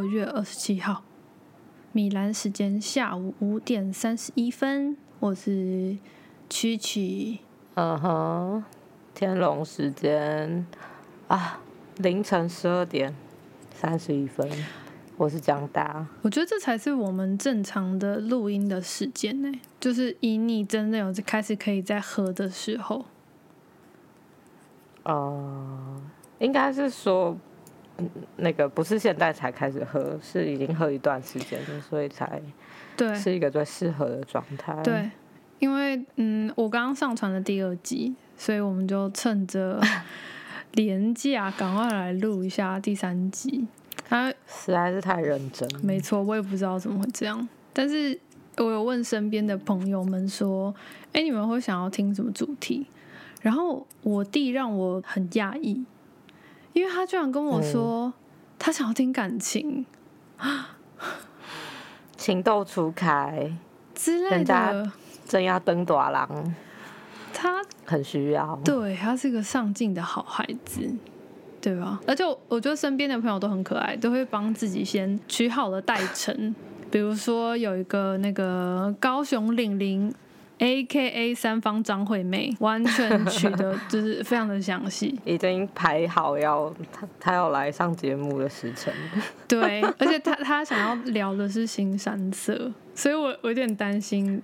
二月二十七号，米兰时间下午五点三十一分。我是曲曲，嗯哼，天龙时间啊，凌晨十二点三十一分。我是江大，我觉得这才是我们正常的录音的时间呢，就是以你真的有开始可以在喝的时候。呃，应该是说，那个不是现在才开始喝，是已经喝一段时间了，所以才对是一个最适合的状态。对，因为嗯，我刚刚上传了第二集，所以我们就趁着 廉价赶快来录一下第三集。他实在是太认真，没错，我也不知道怎么会这样。但是我有问身边的朋友们说：“哎，你们会想要听什么主题？”然后我弟让我很讶异，因为他居然跟我说他想要听感情，情窦初开之类的，正要登短郎，他很需要，对他是个上进的好孩子。对吧？而且我觉得身边的朋友都很可爱，都会帮自己先取好了代称。比如说有一个那个高雄岭岭 A K A 三方张惠妹，完全取得就是非常的详细，已经排好要他他要来上节目的时辰。对，而且他他想要聊的是新山色，所以我我有点担心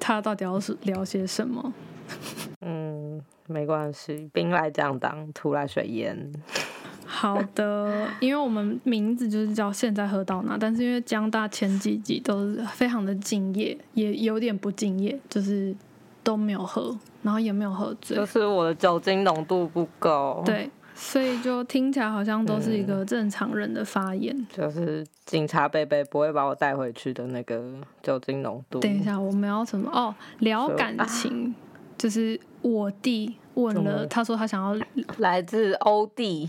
他到底要是聊些什么。嗯。没关系，兵来将挡，土来水淹。好的，因为我们名字就是叫现在喝到哪，但是因为江大前几集都是非常的敬业，也有点不敬业，就是都没有喝，然后也没有喝醉，就是我的酒精浓度不够。对，所以就听起来好像都是一个正常人的发言。就是警察贝贝不会把我带回去的那个酒精浓度。等一下，我们要什么？哦，聊感情。就是我弟问了，他说他想要来自欧弟，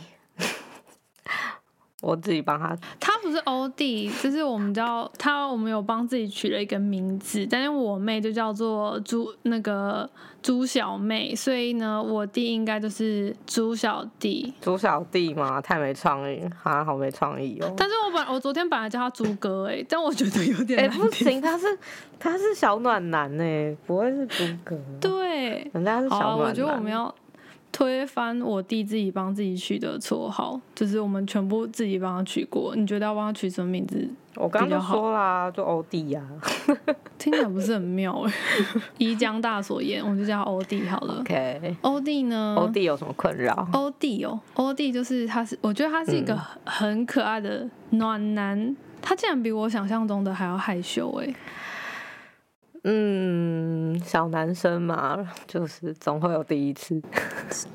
我自己帮他。他不是欧弟，就是我们叫他，我们有帮自己取了一个名字，但是我妹就叫做朱那个朱小妹，所以呢，我弟应该就是朱小弟。朱小弟嘛？太没创意，啊，好没创意哦。但是我本我昨天本来叫他朱哥，哎，但我觉得有点哎不行，他是他是小暖男哎，不会是朱哥。对。人家是小我觉得我们要推翻我弟自己帮自己取的绰号，就是我们全部自己帮他取过。你觉得要帮他取什么名字？我刚刚说啦，就欧弟呀，听起来不是很妙哎。宜江大所言，我们就叫欧弟好了。OK，欧弟呢？欧弟有什么困扰？欧弟哦，欧弟就是他是，我觉得他是一个很可爱的暖男，他竟然比我想象中的还要害羞哎。嗯，小男生嘛，就是总会有第一次，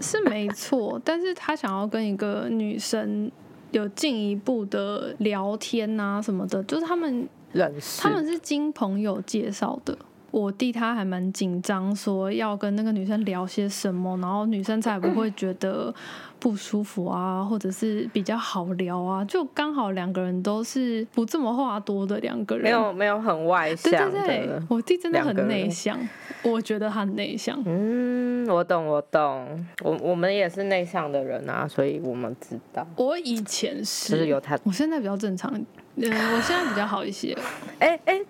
是没错。但是他想要跟一个女生有进一步的聊天啊什么的，就是他们认识，他们是经朋友介绍的。我弟他还蛮紧张，说要跟那个女生聊些什么，然后女生才不会觉得不舒服啊，或者是比较好聊啊。就刚好两个人都是不这么话多的两个人，没有没有很外向对。我弟真的很内向，我觉得他内向。嗯，我懂我懂，我我们也是内向的人啊，所以我们知道。我以前是，就是有他，我现在比较正常，嗯，我现在比较好一些。哎哎。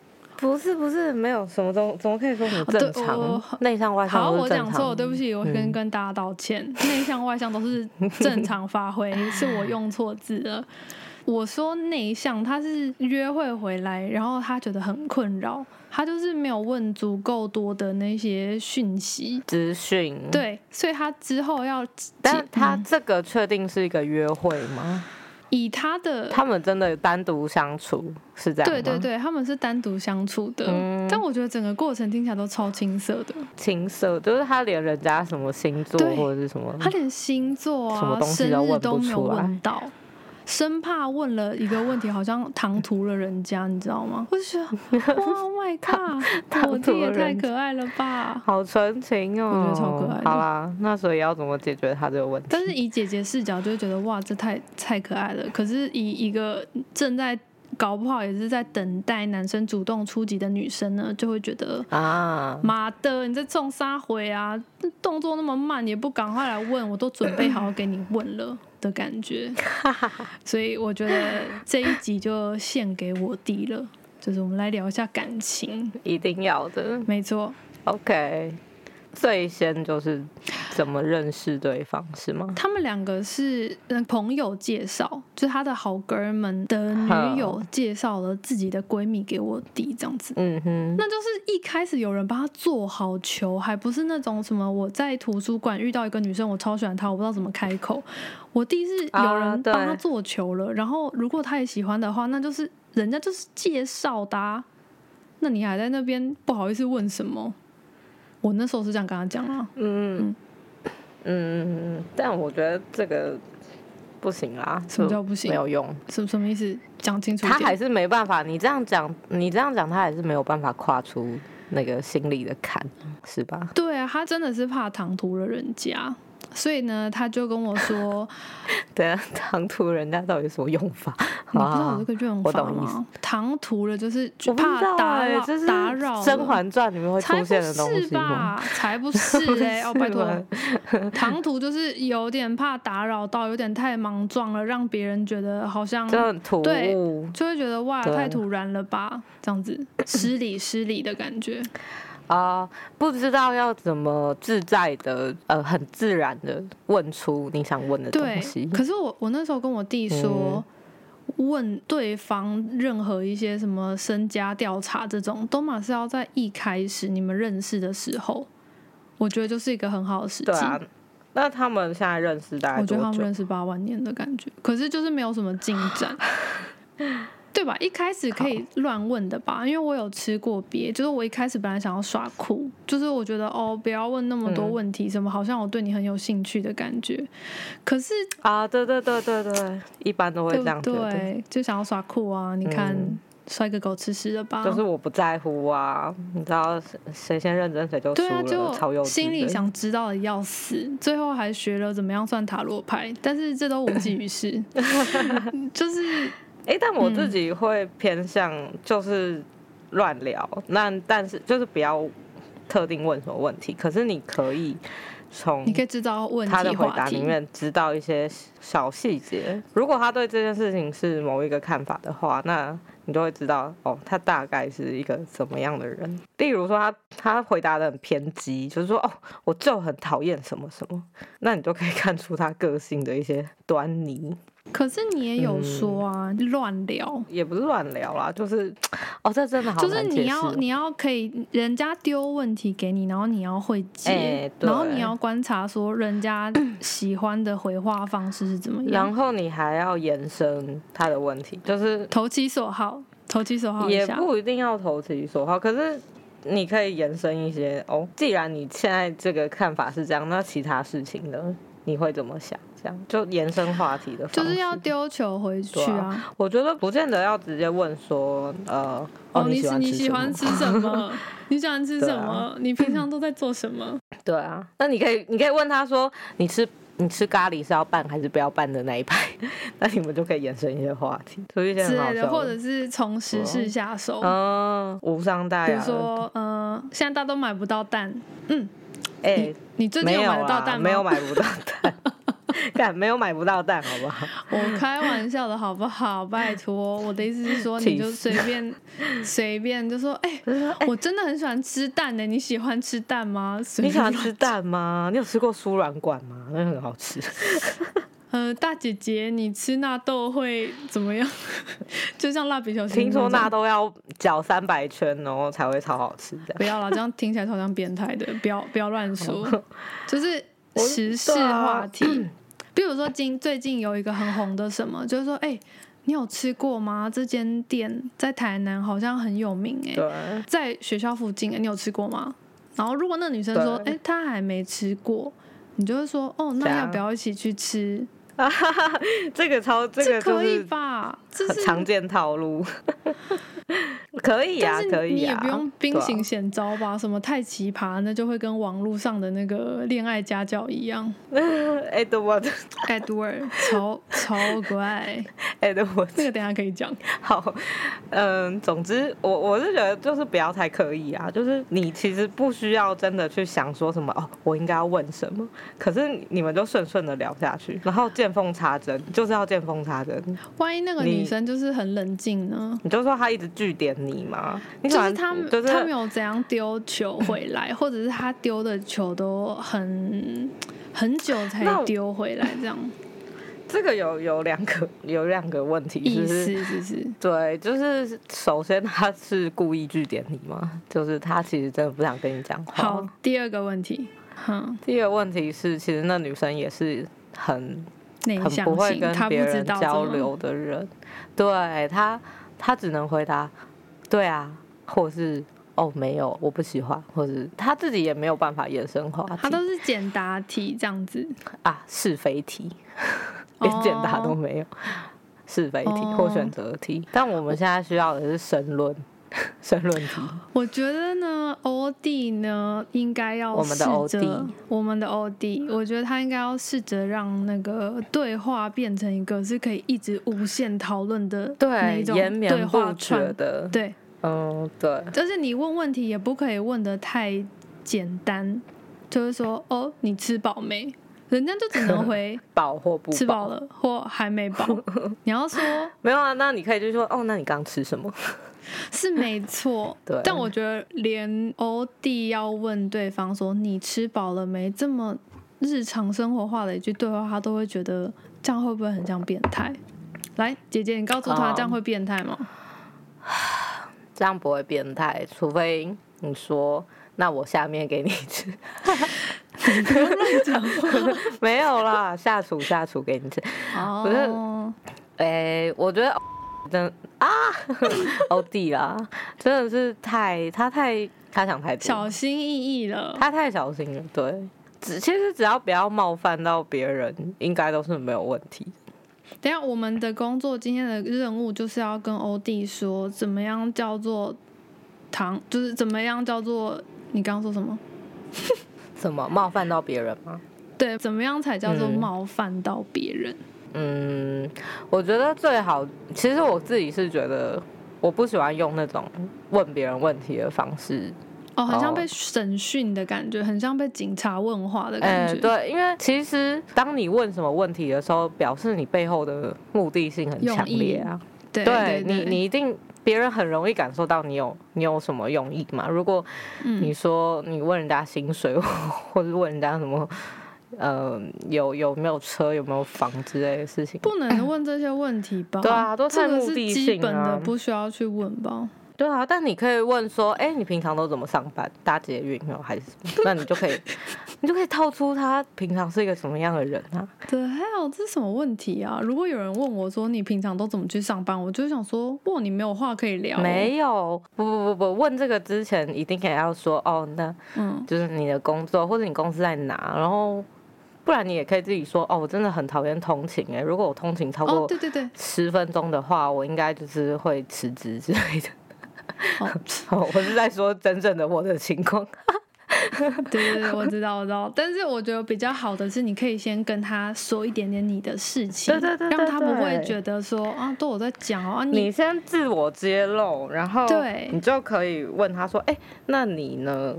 不是不是，没有什么怎怎么可以说很正常？内向外向好，我讲错，对不起，我先跟大家道歉。内向外向都是正常发挥，是我用错字了。我说内向，他是约会回来，然后他觉得很困扰，他就是没有问足够多的那些讯息资讯。对，所以他之后要，但他这个确定是一个约会吗？以他的，他们真的单独相处是这样对对对，他们是单独相处的。嗯，但我觉得整个过程听起来都超青涩的。青涩，就是他连人家什么星座或者是什么，他连星座啊、生日都没有问到。生怕问了一个问题，好像唐突了人家，你知道吗？我就觉得，哇，My God，我弟也太可爱了吧，好纯情哦，我觉得超可爱。好啦，那所以要怎么解决他这个问题？但是以姐姐视角就会觉得，哇，这太太可爱了。可是以一个正在搞不好也是在等待男生主动出击的女生呢，就会觉得啊，妈的，你在种杀回啊，动作那么慢，也不赶快来问，我都准备好给你问了。的感觉，所以我觉得这一集就献给我弟了。就是我们来聊一下感情，一定要的。没错。OK，最先就是怎么认识对方是吗？他们两个是朋友介绍，就是他的好哥们的女友介绍了自己的闺蜜给我弟，这样子。嗯哼，那就是一开始有人帮他做好球，还不是那种什么我在图书馆遇到一个女生，我超喜欢她，我不知道怎么开口。我弟是有人帮他做球了，然后如果他也喜欢的话，那就是人家就是介绍的，那你还在那边不好意思问什么？我那时候是这样跟他讲啊，嗯嗯嗯嗯，但我觉得这个不行啦，什么叫不行？没有用，什什么意思？讲清楚。他还是没办法，你这样讲，你这样讲，他还是没有办法跨出那个心理的坎，是吧？对啊，他真的是怕唐突了人家。所以呢，他就跟我说：“ 对啊，唐突人家到底什么用法？你不知道这个用法吗？唐突了就是怕打扰，打扰《甄嬛传》里面会出现的东西吧？才不是哎！哦，拜托，唐突就是有点怕打扰到，有点太莽撞了，让别人觉得好像很突兀，就会觉得哇，太突然了吧？这样子失礼失礼的感觉。”啊，不知道要怎么自在的，呃，很自然的问出你想问的东西。可是我我那时候跟我弟说，问对方任何一些什么身家调查这种，都嘛是要在一开始你们认识的时候，我觉得就是一个很好的时机。对啊，那他们现在认识大概我觉得他们认识八万年的感觉，可是就是没有什么进展。对吧？一开始可以乱问的吧，因为我有吃过别，就是我一开始本来想要耍酷，就是我觉得哦，不要问那么多问题，什么好像我对你很有兴趣的感觉。可是啊，对对对对对，一般都会这样对，就想要耍酷啊！你看，摔个狗吃屎了吧？就是我不在乎啊，你知道谁先认真谁就输了，超幼稚。心里想知道的要死，最后还学了怎么样算塔罗牌，但是这都无济于事，就是。哎，但我自己会偏向就是乱聊，那但是就是不要特定问什么问题，可是你可以从你可以知道问他的回答里面知道一些小细节。如果他对这件事情是某一个看法的话，那你就会知道哦，他大概是一个怎么样的人。例如说他他回答的很偏激，就是说哦，我就很讨厌什么什么，那你就可以看出他个性的一些端倪。可是你也有说啊，乱聊。也不是乱聊啦，就是 哦，这真的好就是你要你要可以，人家丢问题给你，然后你要会接，然后你要观察说人家喜欢的回话方式是怎么样，然后你还要延伸他的问题，就是投其所好，投其所好也不一定要投其所好，可是你可以延伸一些哦。既然你现在这个看法是这样，那其他事情呢，你会怎么想？就延伸话题的，就是要丢球回去啊！我觉得不见得要直接问说，呃，哦，你 你喜欢吃什么？你喜欢吃什么？你平常都在做什么？对啊，那你可以你可以问他说，你吃你吃咖喱是要拌还是不要拌的那一派？那你们就可以延伸一些话题，之类的，或者是从时事下手，嗯，无伤大雅。比如说，嗯，现在大家都买不到蛋，嗯，哎，你最近有买得到蛋吗？没有买不到蛋。干没有买不到蛋，好不好？我开玩笑的好不好？拜托，我的意思是说，你就随便 随便就说，哎，我真的很喜欢吃蛋呢。你喜欢吃蛋吗？你喜欢吃蛋吗？你有吃过酥软管吗？那很好吃。呃，大姐姐，你吃纳豆会怎么样？就像蜡笔小新，听说纳豆要搅三百圈哦，才会超好吃。不要了，这样听起来好像变态的。不要不要乱说，就是时事话题。比如说，今最近有一个很红的什么，就是说，哎，你有吃过吗？这间店在台南好像很有名，哎，在学校附近，你有吃过吗？然后如果那女生说，哎，她还没吃过，你就会说，哦，那要不要一起去吃？这个超这个可以吧？常见套路。可以啊，可以啊，你也不用兵行险招吧？什么太奇葩，那就会跟网络上的那个恋爱家教一样。哎，对我 Edward 超超乖，Edward，那个等下可以讲。好，嗯，总之我我是觉得就是不要太刻意啊，就是你其实不需要真的去想说什么哦，我应该要问什么，可是你们就顺顺的聊下去，然后见缝插针，就是要见缝插针。万一那个你女生就是很冷静呢？你就说他一直据点你嘛，你就是他们就是他没有怎样丢球回来，或者是他丢的球都很很久才丢回来，这样这个有有两个有两个问题，意就是思是是？对，就是首先他是故意据点你吗？就是他其实真的不想跟你讲话。好，第二个问题，哼，第二个问题是，其实那女生也是很内很向，不会跟别人交流的人，对他，他只能回答对啊，或是哦没有，我不喜欢，或是他自己也没有办法延伸话题他都是简答题这样子，啊是非题，连简答都没有，是非题或选择题。但我们现在需要的是申论，申论题。我觉得呢，欧弟呢应该要我们的试欧弟着我们的欧弟，我觉得他应该要试着让那个对话变成一个是可以一直无限讨论的那对一，种延对绵话不绝串。的，对，嗯，对，就是你问问题也不可以问的太简单，就是说哦，你吃饱没？人家就只能回 饱或不吃饱了或还没饱。你要说没有啊？那你可以就说哦，那你刚吃什么？是没错，对但我觉得连欧弟要问对方说你吃饱了没这么日常生活化的一句对话，他都会觉得这样会不会很像变态？来，姐姐，你告诉他哦这样会变态吗？这样不会变态，除非你说那我下面给你吃，不要乱讲话没有啦，下厨下厨给你吃。哦。哎、我觉得真啊，欧弟啦，真的是太他太他想太多，小心翼翼了，他太小心了，对。只其实只要不要冒犯到别人，应该都是没有问题。等下，我们的工作今天的任务就是要跟欧弟说，怎么样叫做糖，就是怎么样叫做你刚刚说什么？什么冒犯到别人吗？对，怎么样才叫做嗯冒犯到别人？嗯，我觉得最好，其实我自己是觉得，我不喜欢用那种问别人问题的方式。哦，很像哦被审讯的感觉，很像被警察问话的哎、感觉。对，因为其实当你问什么问题的时候，表示你背后的目的性很强烈啊。对你，你一定别人很容易感受到你有你有什么用意嘛。如果嗯你说你问人家薪水，或者问人家什么，呃，有有没有车，有没有房之类的事情，不能问这些问题吧？对啊都太这个是目的基本的，不需要去问吧？对啊，但你可以问说，哎、你平常都怎么上班？搭捷运没有还是什么？那你就可以，你就可以套出他平常是一个什么样的人啊？对，还有这是什么问题啊？如果有人问我说你平常都怎么去上班，我就想说，哇，你没有话可以聊、哦没有，不不不不，问这个之前一定也要说，哦，那嗯，就是你的工作或者你公司在哪，然后不然你也可以自己说，哦，我真的很讨厌通勤哎，如果我通勤超哦，过对对对，十分钟的话，我应该就是会辞职之类的。哦，哦，我是在说真正的我的情况。对对对，我知道我知道，但是我觉得比较好的是，你可以先跟他说一点点你的事情，对对对对让他不会觉得说啊，都我在讲哦，啊你你先自我揭露，然后对你就可以问他说，哎、那你呢？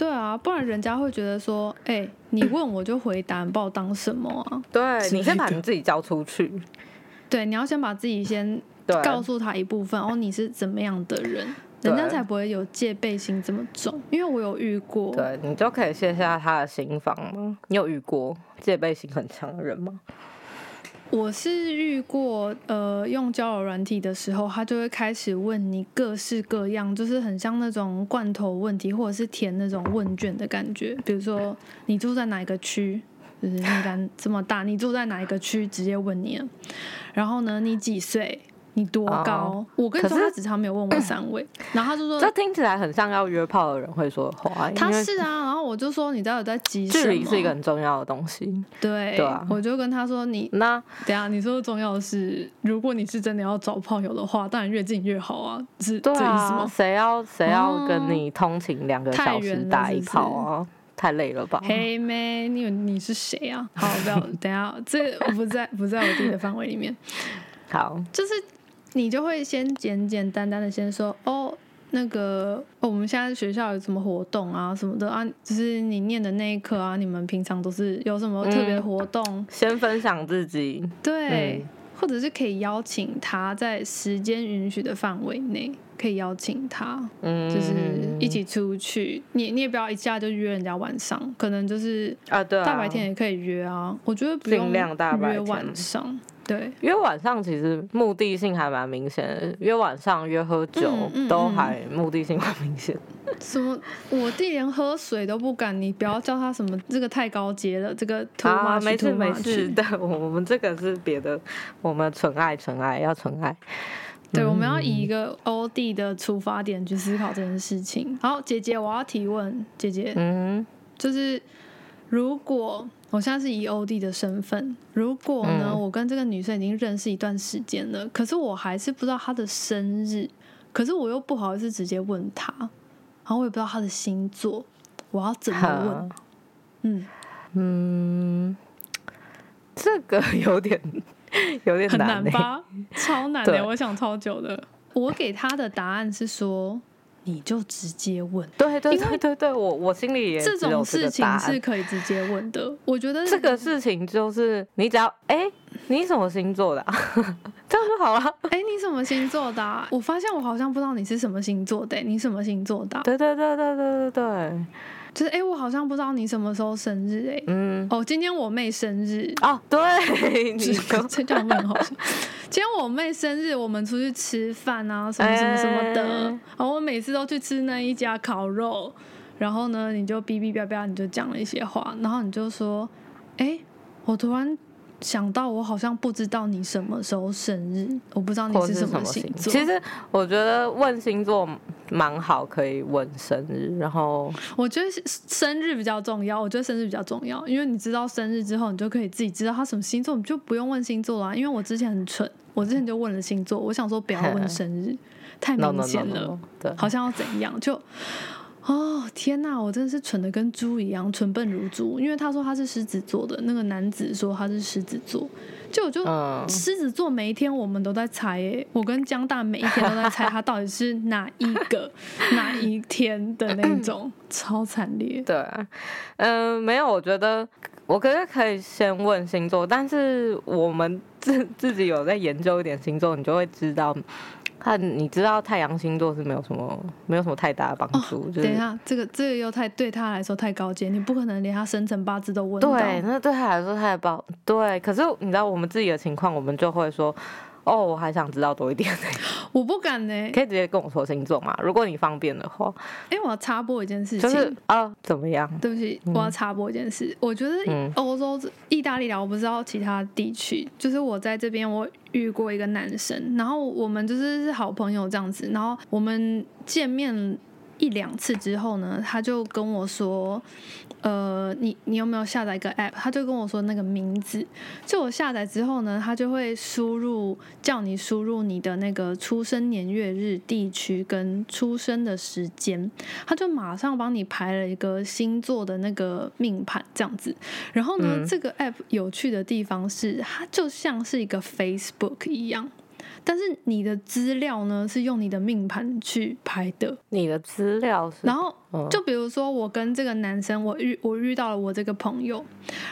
对啊，不然人家会觉得说，哎、你问我就回答，你把我当什么啊？对你先把你自己交出去。对，你要先把自己先，告诉他一部分，哦，你是怎么样的人，人家才不会有戒备心这么重。因为我有遇过，对你就可以卸下他的心防吗？你有遇过戒备心很强的人吗？我是遇过，呃，用交友软体的时候，他就会开始问你各式各样，就是很像那种罐头问题，或者是填那种问卷的感觉。比如说，你住在哪一个区？就是米兰这么大，你住在哪一个区？直接问你。然后呢，你几岁？你多高？我跟你说，他只差没有问我三围，然后他就说这听起来很像要约炮的人会说的话，他是啊，然后我就说你到底在急什么？距离是一个很重要的东西。对，对啊我就跟他说你那等一下你说的重要的是，如果你是真的要找炮友的话，当然越近越好啊，是这对意思啊，吗？谁要谁要哦跟你通勤两个小时打一炮啊？太累了吧？黑妹，你你是谁啊？好，不要，等下，这不在不在我自己的范围里面。好，就是你就会先简简单单的先说哦，那个、哦、我们现在学校有什么活动啊什么的啊，就是你念的那一科啊，你们平常都是有什么特别活动？先分享自己，对，嗯或者是可以邀请他在时间允许的范围内，可以邀请他，嗯，就是一起出去。你你也不要一下就约人家晚上，可能就是啊，对啊，大白天也可以约啊。我觉得不用约晚上，对。约晚上其实目的性还蛮明显的，约晚上约喝酒嗯嗯嗯都还目的性蛮明显。什么？我弟连喝水都不敢，你不要叫他什么，这个太高阶了，这个啊没事没事，对我我们这个是别的，我们纯爱纯爱要纯爱。对，我们嗯要以一个欧弟的出发点去思考这件事情。好，姐姐，我要提问，姐姐，嗯就是如果我现在是以欧弟的身份，如果呢，嗯我跟这个女生已经认识一段时间了，可是我还是不知道她的生日，可是我又不好意思直接问她，然后我也不知道她的星座，我要怎么问？嗯，嗯，这个有点 有点很难吧？超难的，对我想超久的。我给他的答案是说，你就直接问。对对对对对，我我心里也这种事情是可以直接问的，我觉得这个事情就是你只要哎、你什么星座的、啊？这样就好了。哎、你什么星座的啊、我发现我好像不知道你是什么星座的、你什么星座的啊、对对对对对对对，就是哎、我好像不知道你什么时候生日哎、嗯，哦，今天我妹生日，哦，对，你这说这这样会很好笑。今天我妹生日，我们出去吃饭啊，什么什么什么的。哎。然后我每次都去吃那一家烤肉，然后呢，你就哔哔叭叭，你就讲了一些话，然后你就说，哎、我突然想到，我好像不知道你什么时候生日，我不知道你是是什么星星座。其实我觉得问星座蛮好，可以问生日，然后我觉得生日比较重要，我觉得生日比较重要，因为你知道生日之后，你就可以自己知道他什么星座，你就不用问星座啦。因为我之前很蠢，我之前就问了星座，我想说不要问生日，太明 no 显 no，了 no，对，好像要怎样就。哦天哪，我真的是蠢的跟猪一样，蠢笨如猪。因为他说他是狮子座的，那个男子说他是狮子座，就我就嗯，狮子座每一天我们都在猜耶，我跟江大每一天都在猜他到底是哪一个 哪一天的那种，超惨烈。对啊，嗯、没有，我觉得我觉得可以先问星座，但是我们自自己有在研究一点星座，你就会知道。看，你知道太阳星座是没有什么没有什么太大的帮助，就是哦等一下，这个这个又太对他来说太高阶，你不可能连他生辰八字都问到。对，那对他来说太高对。可是你知道我们自己的情况，我们就会说，哦，我还想知道多一点，我不敢呢。可以直接跟我说星座嘛，如果你方便的话。哎、我要插播一件事情。就是啊，怎么样？对不起，我要插播一件事。我觉得嗯欧洲、意大利啦，我不知道其他地区。就是我在这边，我遇过一个男生，然后我们就是是好朋友这样子，然后我们见面一两次之后呢，他就跟我说，呃，你你有没有下载一个 app？他就跟我说那个名字，就我下载之后呢，他就会输入叫你输入你的那个出生年月日、地区跟出生的时间，他就马上帮你排了一个星座的那个命盘这样子。然后呢，嗯这个 app 有趣的地方是，它就像是一个 Facebook 一样。但是你的资料呢是用你的命盘去排的，你的资料是？然后嗯就比如说，我跟这个男生，我遇我遇到了我这个朋友，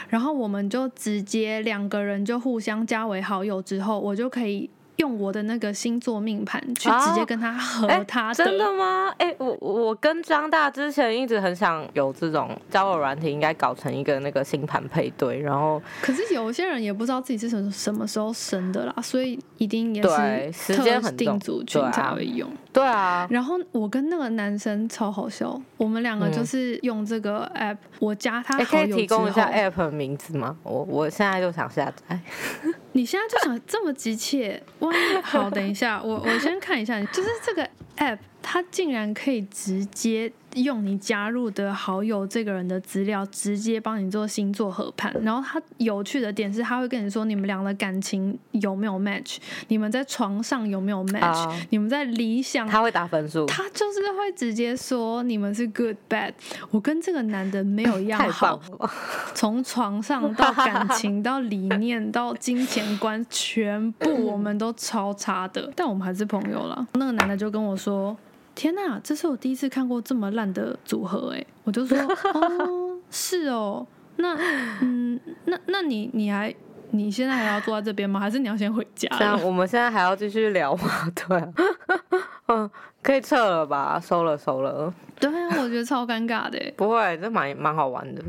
然后我们就直接两个人就互相加为好友之后，我就可以用我的那个星座命盘去直接哦跟他合哎他真的吗？哎、我我跟张大之前一直很想有这种交友软体，应该搞成一个那个星盘配对，然后可是有些人也不知道自己是什么什么时候生的啦，所以一定也对是时间很定很重族群对啊才会用。对啊，然后我跟那个男生超好笑，我们两个嗯就是用这个 app，我加他哎、可以提供一下 app 的名字吗？我我现在就想下载。你现在就想这么急切？好，等一下，我我先看一下，就是这个 app，它竟然可以直接用你加入的好友这个人的资料，直接帮你做星座合盘。然后他有趣的点是，他会跟你说你们俩的感情有没有 match，你们在床上有没有 match，、啊你们在理想他会打分数，他就是会直接说你们是 good bad。我跟这个男的没有一样好。从床上到感情到理念到金钱观，全部我们都超差的，但我们还是朋友了。那个男的就跟我说：“天哪，这是我第一次看过这么烂的组合。”哎，我就说：“ 哦，是哦，那嗯，那那你你还你现在还要坐在这边吗？还是你要先回家这样？我们现在还要继续聊吗？对啊，嗯，可以撤了吧？收了收了，对啊，我觉得超尴尬的欸。不会，这蛮蛮好玩的。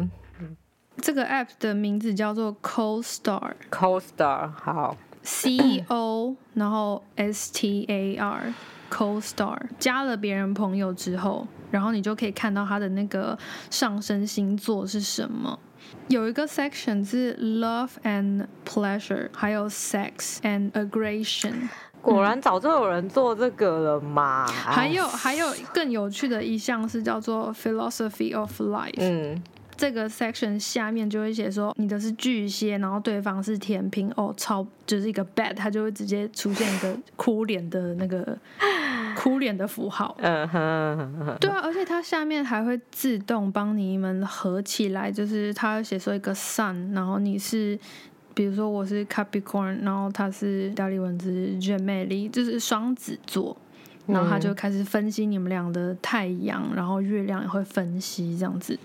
这个 app 的名字叫做 CoStar。CoStar 好，C O，然后 S T A R Co-Star 加了别人朋友之后，然后你就可以看到他的那个上升星座是什么。有一个 section 是 Love and Pleasure，还有 Sex and Aggression，果然早就有人做这个了嘛。还有还有更有趣的一项是叫做 Philosophy of Life。嗯，这个 section 下面就会写说你的是巨蟹，然后对方是天平，哦，超就是一个 bad，它就会直接出现一个哭脸的那个 哭脸的符号。嗯哼对啊，而且它下面还会自动帮你们合起来，就是它会写说一个 sun，然后你是。比如说我是 Capricorn，然后他是意大利文字 Gemelli，就是双子座，然后他就开始分析你们俩的太阳，然后月亮也会分析这样子。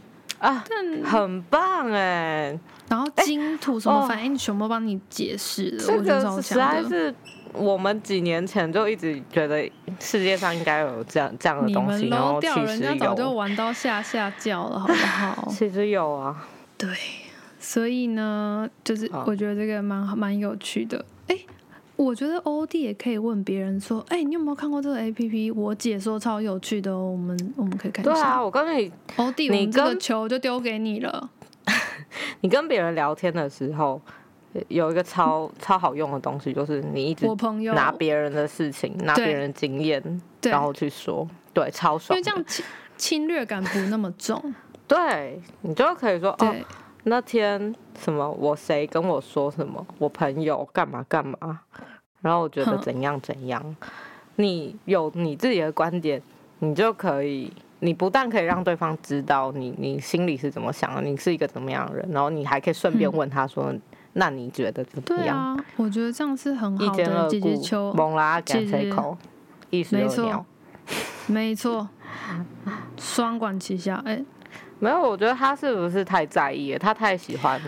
啊，但很棒哎，然后金土什么哦反应全部帮你解释了，这我觉得超个实在。是。我们几年前就一直觉得世界上应该有这样这样的东西，们然后其掉，人实家早就，玩到下下叫了，好不好？其实有啊。对，所以呢，就是我觉得这个蛮蛮有趣的。哎，我觉得欧弟也可以问别人说，哎，你有没有看过这个 A P P？我姐说超有趣的哦，我们我们可以看一对啊，我告诉你，欧弟，我你们这个球就丢给你了。你跟别人聊天的时候，有一个超超好用的东西，就是你一直我朋友拿别人的事情、拿对别人的经验，然后去说，对，超因爽因。为这样侵侵略感不那么重。对你就可以说，哦，对，那天什么，我谁跟我说什么，我朋友干嘛干嘛，然后我觉得怎样怎样，你有你自己的观点，你就可以。你不但可以让对方知道你你心里是怎么想的，你是一个怎么样的人，然后你还可以顺便嗯问他说：“那你觉得怎么对样？”啊，我觉得这样是很一好的肩二顾姐姐球，，猛拉姐赶谁口，一石没错二鸟。没错，双管齐下。哎、没有，我觉得他是不是太在意了？他太喜欢，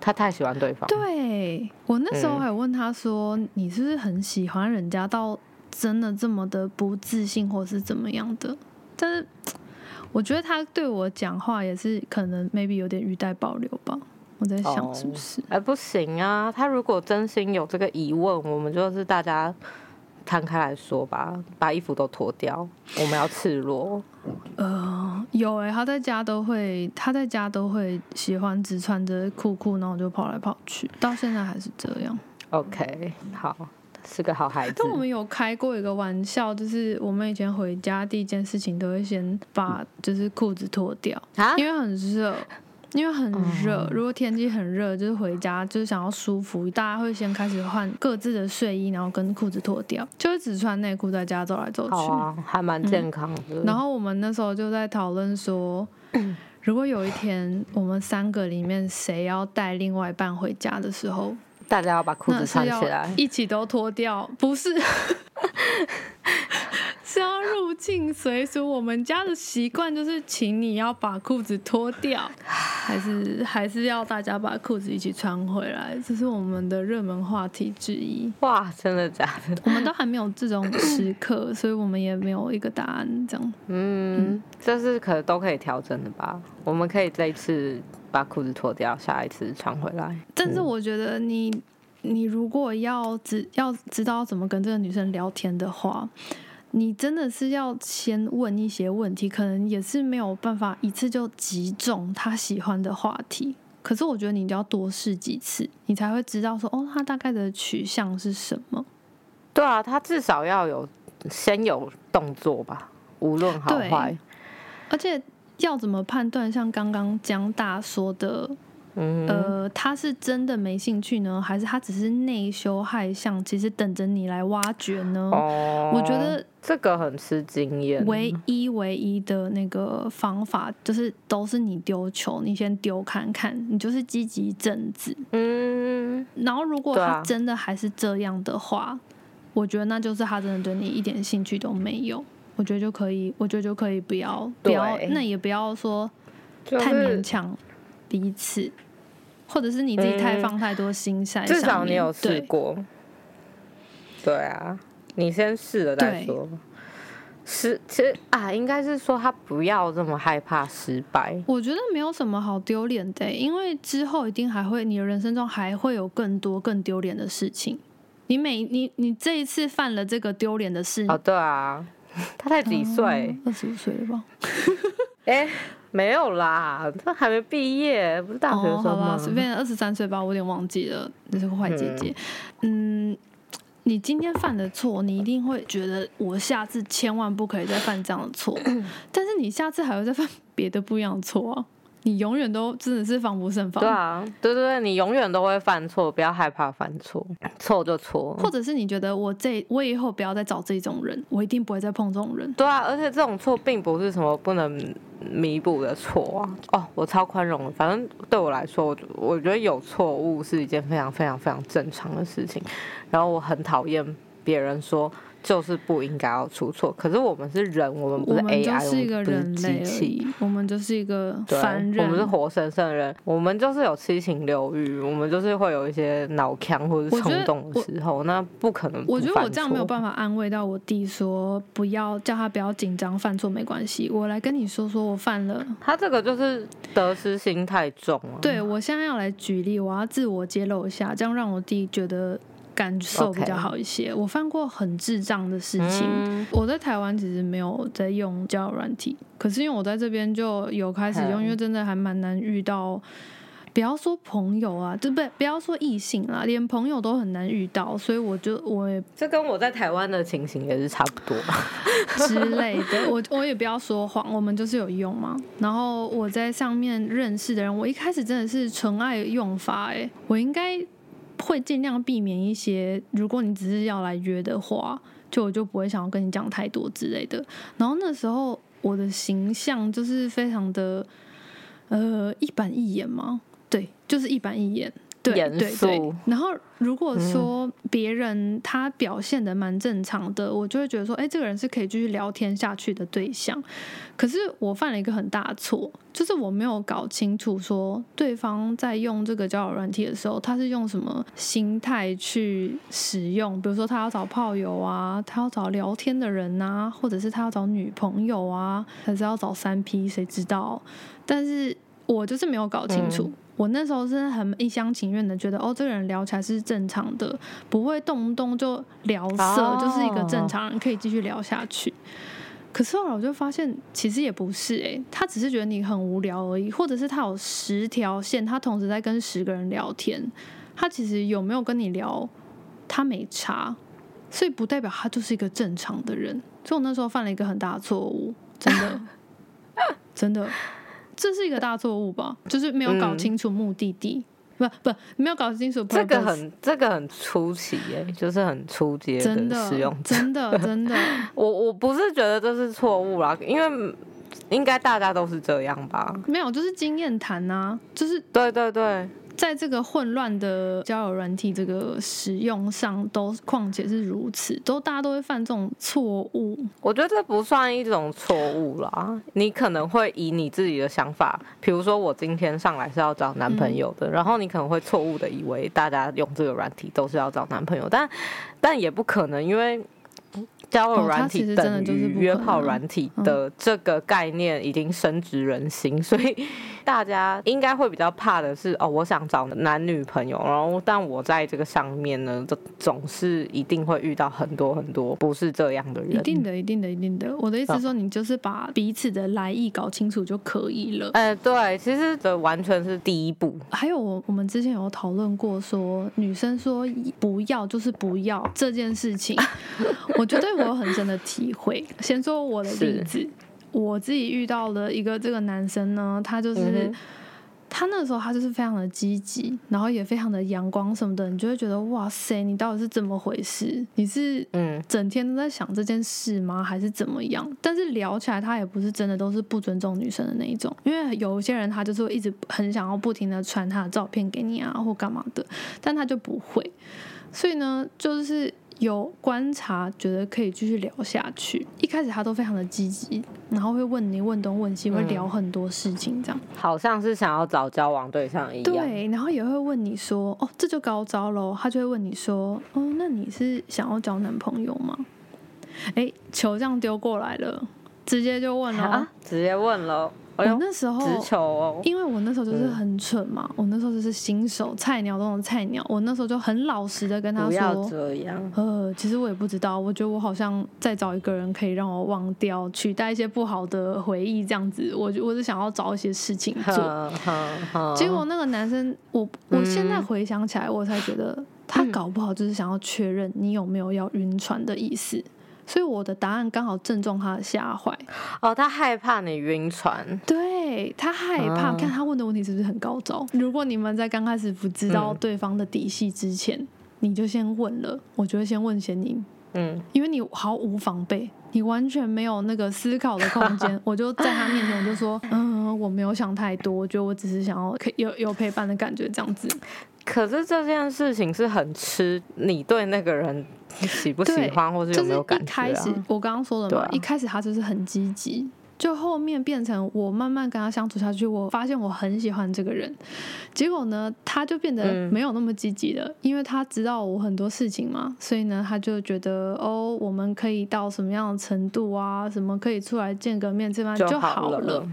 他太喜欢对方。对我那时候嗯还问他说：“你是不是很喜欢人家到真的这么的不自信，或是怎么样的？”但是我觉得他对我讲话也是可能 maybe 有点语带保留吧。我在想哦是不是？哎，不行啊！他如果真心有这个疑问，我们就是大家摊开来说吧，把衣服都脱掉，我们要赤裸。呃，有哎、他在家都会，他在家都会喜欢只穿着裤裤，然后就跑来跑去，到现在还是这样。OK，好，是个好孩子但。我们有开过一个玩笑，就是我们以前回家第一件事情都会先把就是裤子脱掉，啊因为很热。因为很热，如果天气很热，就是回家就是想要舒服，大家会先开始换各自的睡衣，然后跟裤子脱掉，就是只穿内裤在家走来走去。还蛮健康的。然后我们那时候就在讨论说，如果有一天我们三个里面谁要带另外一半回家的时候，大家要把裤子穿起来。一起都脱掉，不是，是要入境随俗。我们家的习惯就是，请你要把裤子脱掉，还是还是要大家把裤子一起穿回来，这是我们的热门话题之一。哇，真的假的？我们都还没有这种时刻，所以我们也没有一个答案。这样，嗯，这是可都可以调整的吧？我们可以这一次把裤子脱掉，下一次穿回来。但是我觉得你，你如果要知要知道怎么跟这个女生聊天的话，你真的是要先问一些问题，可能也是没有办法一次就击中她喜欢的话题。可是我觉得你一定要多试几次，你才会知道说哦，她大概的取向是什么。对啊，她至少要有先有动作吧，无论好坏。而且要怎么判断？像刚刚江大说的，嗯，呃，他是真的没兴趣呢，还是他只是内羞害相，其实等着你来挖掘呢？哦，我觉得这个很吃经验。唯一唯一的那个方法，就是都是你丢球，你先丢看看，你就是积极一阵子，嗯，然后如果他真的还是这样的话，我觉得那就是他真的对你一点兴趣都没有。我觉得就可以，我觉得就可以不要不要，那也不要说太勉强彼此，或者是你自己太嗯放太多心在上。至少你有试对过。对啊，你先试了再说。失，其实啊，应该是说他不要这么害怕失败。我觉得没有什么好丢脸的，因为之后一定还会，你的人生中还会有更多更丢脸的事情。你每你你这一次犯了这个丢脸的事，哦，对啊，他才几岁？二十五岁了吧？哎、没有啦，他还没毕业，不是大学哦，好生吗吧，？随便二十三岁吧，我有点忘记了，那是个坏姐姐。嗯，你今天犯的错，你一定会觉得我下次千万不可以再犯这样的错，但是你下次还会再犯别的不一样的错啊，你永远都真的是防不胜防。对啊，对对对，你永远都会犯错，不要害怕犯错，错就错。或者是你觉得我这我以后不要再找这种人，我一定不会再碰这种人。对啊，而且这种错并不是什么不能弥补的错啊。哦，我超宽容的，反正对我来说，我我觉得有错误是一件非常非常非常正常的事情。然后我很讨厌别人说就是不应该要出错，可是我们是人，我们不是我们就 AI，是一个我们人类而不是机器。我们就是一个，凡人，我们是活生生的人，我们就是有七情六欲，我们就是会有一些脑腔或者冲动的时候，那不可能不我觉得我这样没有办法安慰到我弟说不要叫他不要紧张，犯错没关系。我来跟你说说我犯了。他这个就是得失心太重了。对我现在要来举例，我要自我揭露一下，这样让我弟觉得感受比较好一些。我犯过很智障的事情。嗯我在台湾其实没有在用交友软体，可是因为我在这边就有开始用，嗯因为真的还蛮难遇到。不要说朋友啊，就不不要说异性啦，连朋友都很难遇到，所以我就我也这跟我在台湾的情形也是差不多。之类的，我我也不要说谎，我们就是有用嘛。然后我在上面认识的人，我一开始真的是纯爱用法，哎，我应该会尽量避免一些，如果你只是要来约的话，就我就不会想要跟你讲太多之类的。然后那时候我的形象就是非常的呃一板一眼嘛，对，就是一板一眼。对严对对肃，然后如果嗯说别人他表现的蛮正常的，我就会觉得说，哎，这个人是可以继续聊天下去的对象。可是我犯了一个很大的错，就是我没有搞清楚说对方在用这个交友软体的时候，他是用什么心态去使用。比如说他要找炮友啊，他要找聊天的人啊，或者是他要找女朋友啊，还是要找三 P，谁知道？但是我就是没有搞清楚。嗯我那时候是很一厢情愿的觉得，哦，这个人聊起来是正常的，不会动不动就聊色，哦就是一个正常人可以继续聊下去。可是后来我就发现，其实也不是诶、他只是觉得你很无聊而已，或者是他有十条线，他同时在跟十个人聊天，他其实有没有跟你聊，他没差，所以不代表他就是一个正常的人。所以我那时候犯了一个很大的错误，真的，真的，这是一个大错误吧？就是没有搞嗯清楚目的地，不不，没有搞清楚这个很这个很出奇耶，就是很出街真的使用。真的，真的。我我不是觉得这是错误啦，因为应该大家都是这样吧？没有，就是经验谈啊、就是对对对，在这个混乱的交友软体这个使用上，都况且是如此，都大家都会犯这种错误。我觉得这不算一种错误啦。你可能会以你自己的想法，比如说我今天上来是要找男朋友的，然后你可能会错误的以为大家用这个软体都是要找男朋友，但但也不可能，因为。交友软体真的等就是约炮软体嗯的这个概念已经深植人心，所以大家应该会比较怕的是，哦，我想找男女朋友，然后但我在这个上面呢，就总是一定会遇到很多很多不是这样的人。一定的，一定的，一定的。我的意思说，你就是把彼此的来意搞清楚就可以了。哎，对，其实这完全是第一步。还有，我我们之前有讨论过，说女生说不要就是不要这件事情，我觉得我有很深的体会。先说我的例子。我自己遇到的一个这个男生呢，他就是他那时候他就是非常的积极，然后也非常的阳光什么的，你就会觉得哇塞，你到底是怎么回事？你是嗯整天都在想这件事吗？还是怎么样？但是聊起来他也不是真的都是不尊重女生的那一种，因为有一些人他就是会一直很想要不停的传他的照片给你啊，或干嘛的，但他就不会，所以呢，就是。有观察，觉得可以继续聊下去。一开始他都非常的积极，然后会问你问东问西，会聊很多事情，这样好像是想要找交往对象一样。对，然后也会问你说：“哦，这就高招喽。”他就会问你说：“哦，那你是想要交男朋友吗？”哎，球这样丢过来了，直接就问了，直接问了。我那时候直球哦，因为我那时候就是很蠢嘛，我那时候就是新手菜鸟中的菜鸟，我那时候就很老实的跟他说，不要这样。呃，其实我也不知道，我觉得我好像在找一个人可以让我忘掉，取代一些不好的回忆这样子，我我是想要找一些事情做。结果那个男生，我我现在回想起来，我才觉得他搞不好就是想要确认你有没有要晕船的意思。所以我的答案刚好正中他的下怀。哦，他害怕你晕船。对他害怕，看他问的问题是不是很高招？如果你们在刚开始不知道对方的底细之前，你就先问了，我觉得先问先赢。嗯，因为你毫无防备，你完全没有那个思考的空间。我就在他面前，我就说，嗯，我没有想太多，我觉得我只是想要有有陪伴的感觉，这样子。可是这件事情是很吃你对那个人喜不喜欢，或者有没有感觉。一开始我刚刚说了嘛，一开始他就是很积极，就后面变成我慢慢跟他相处下去，我发现我很喜欢这个人。结果呢，他就变得没有那么积极了，因为他知道我很多事情嘛，所以呢，他就觉得哦，我们可以到什么样的程度啊，什么可以出来见个面，这般就好了。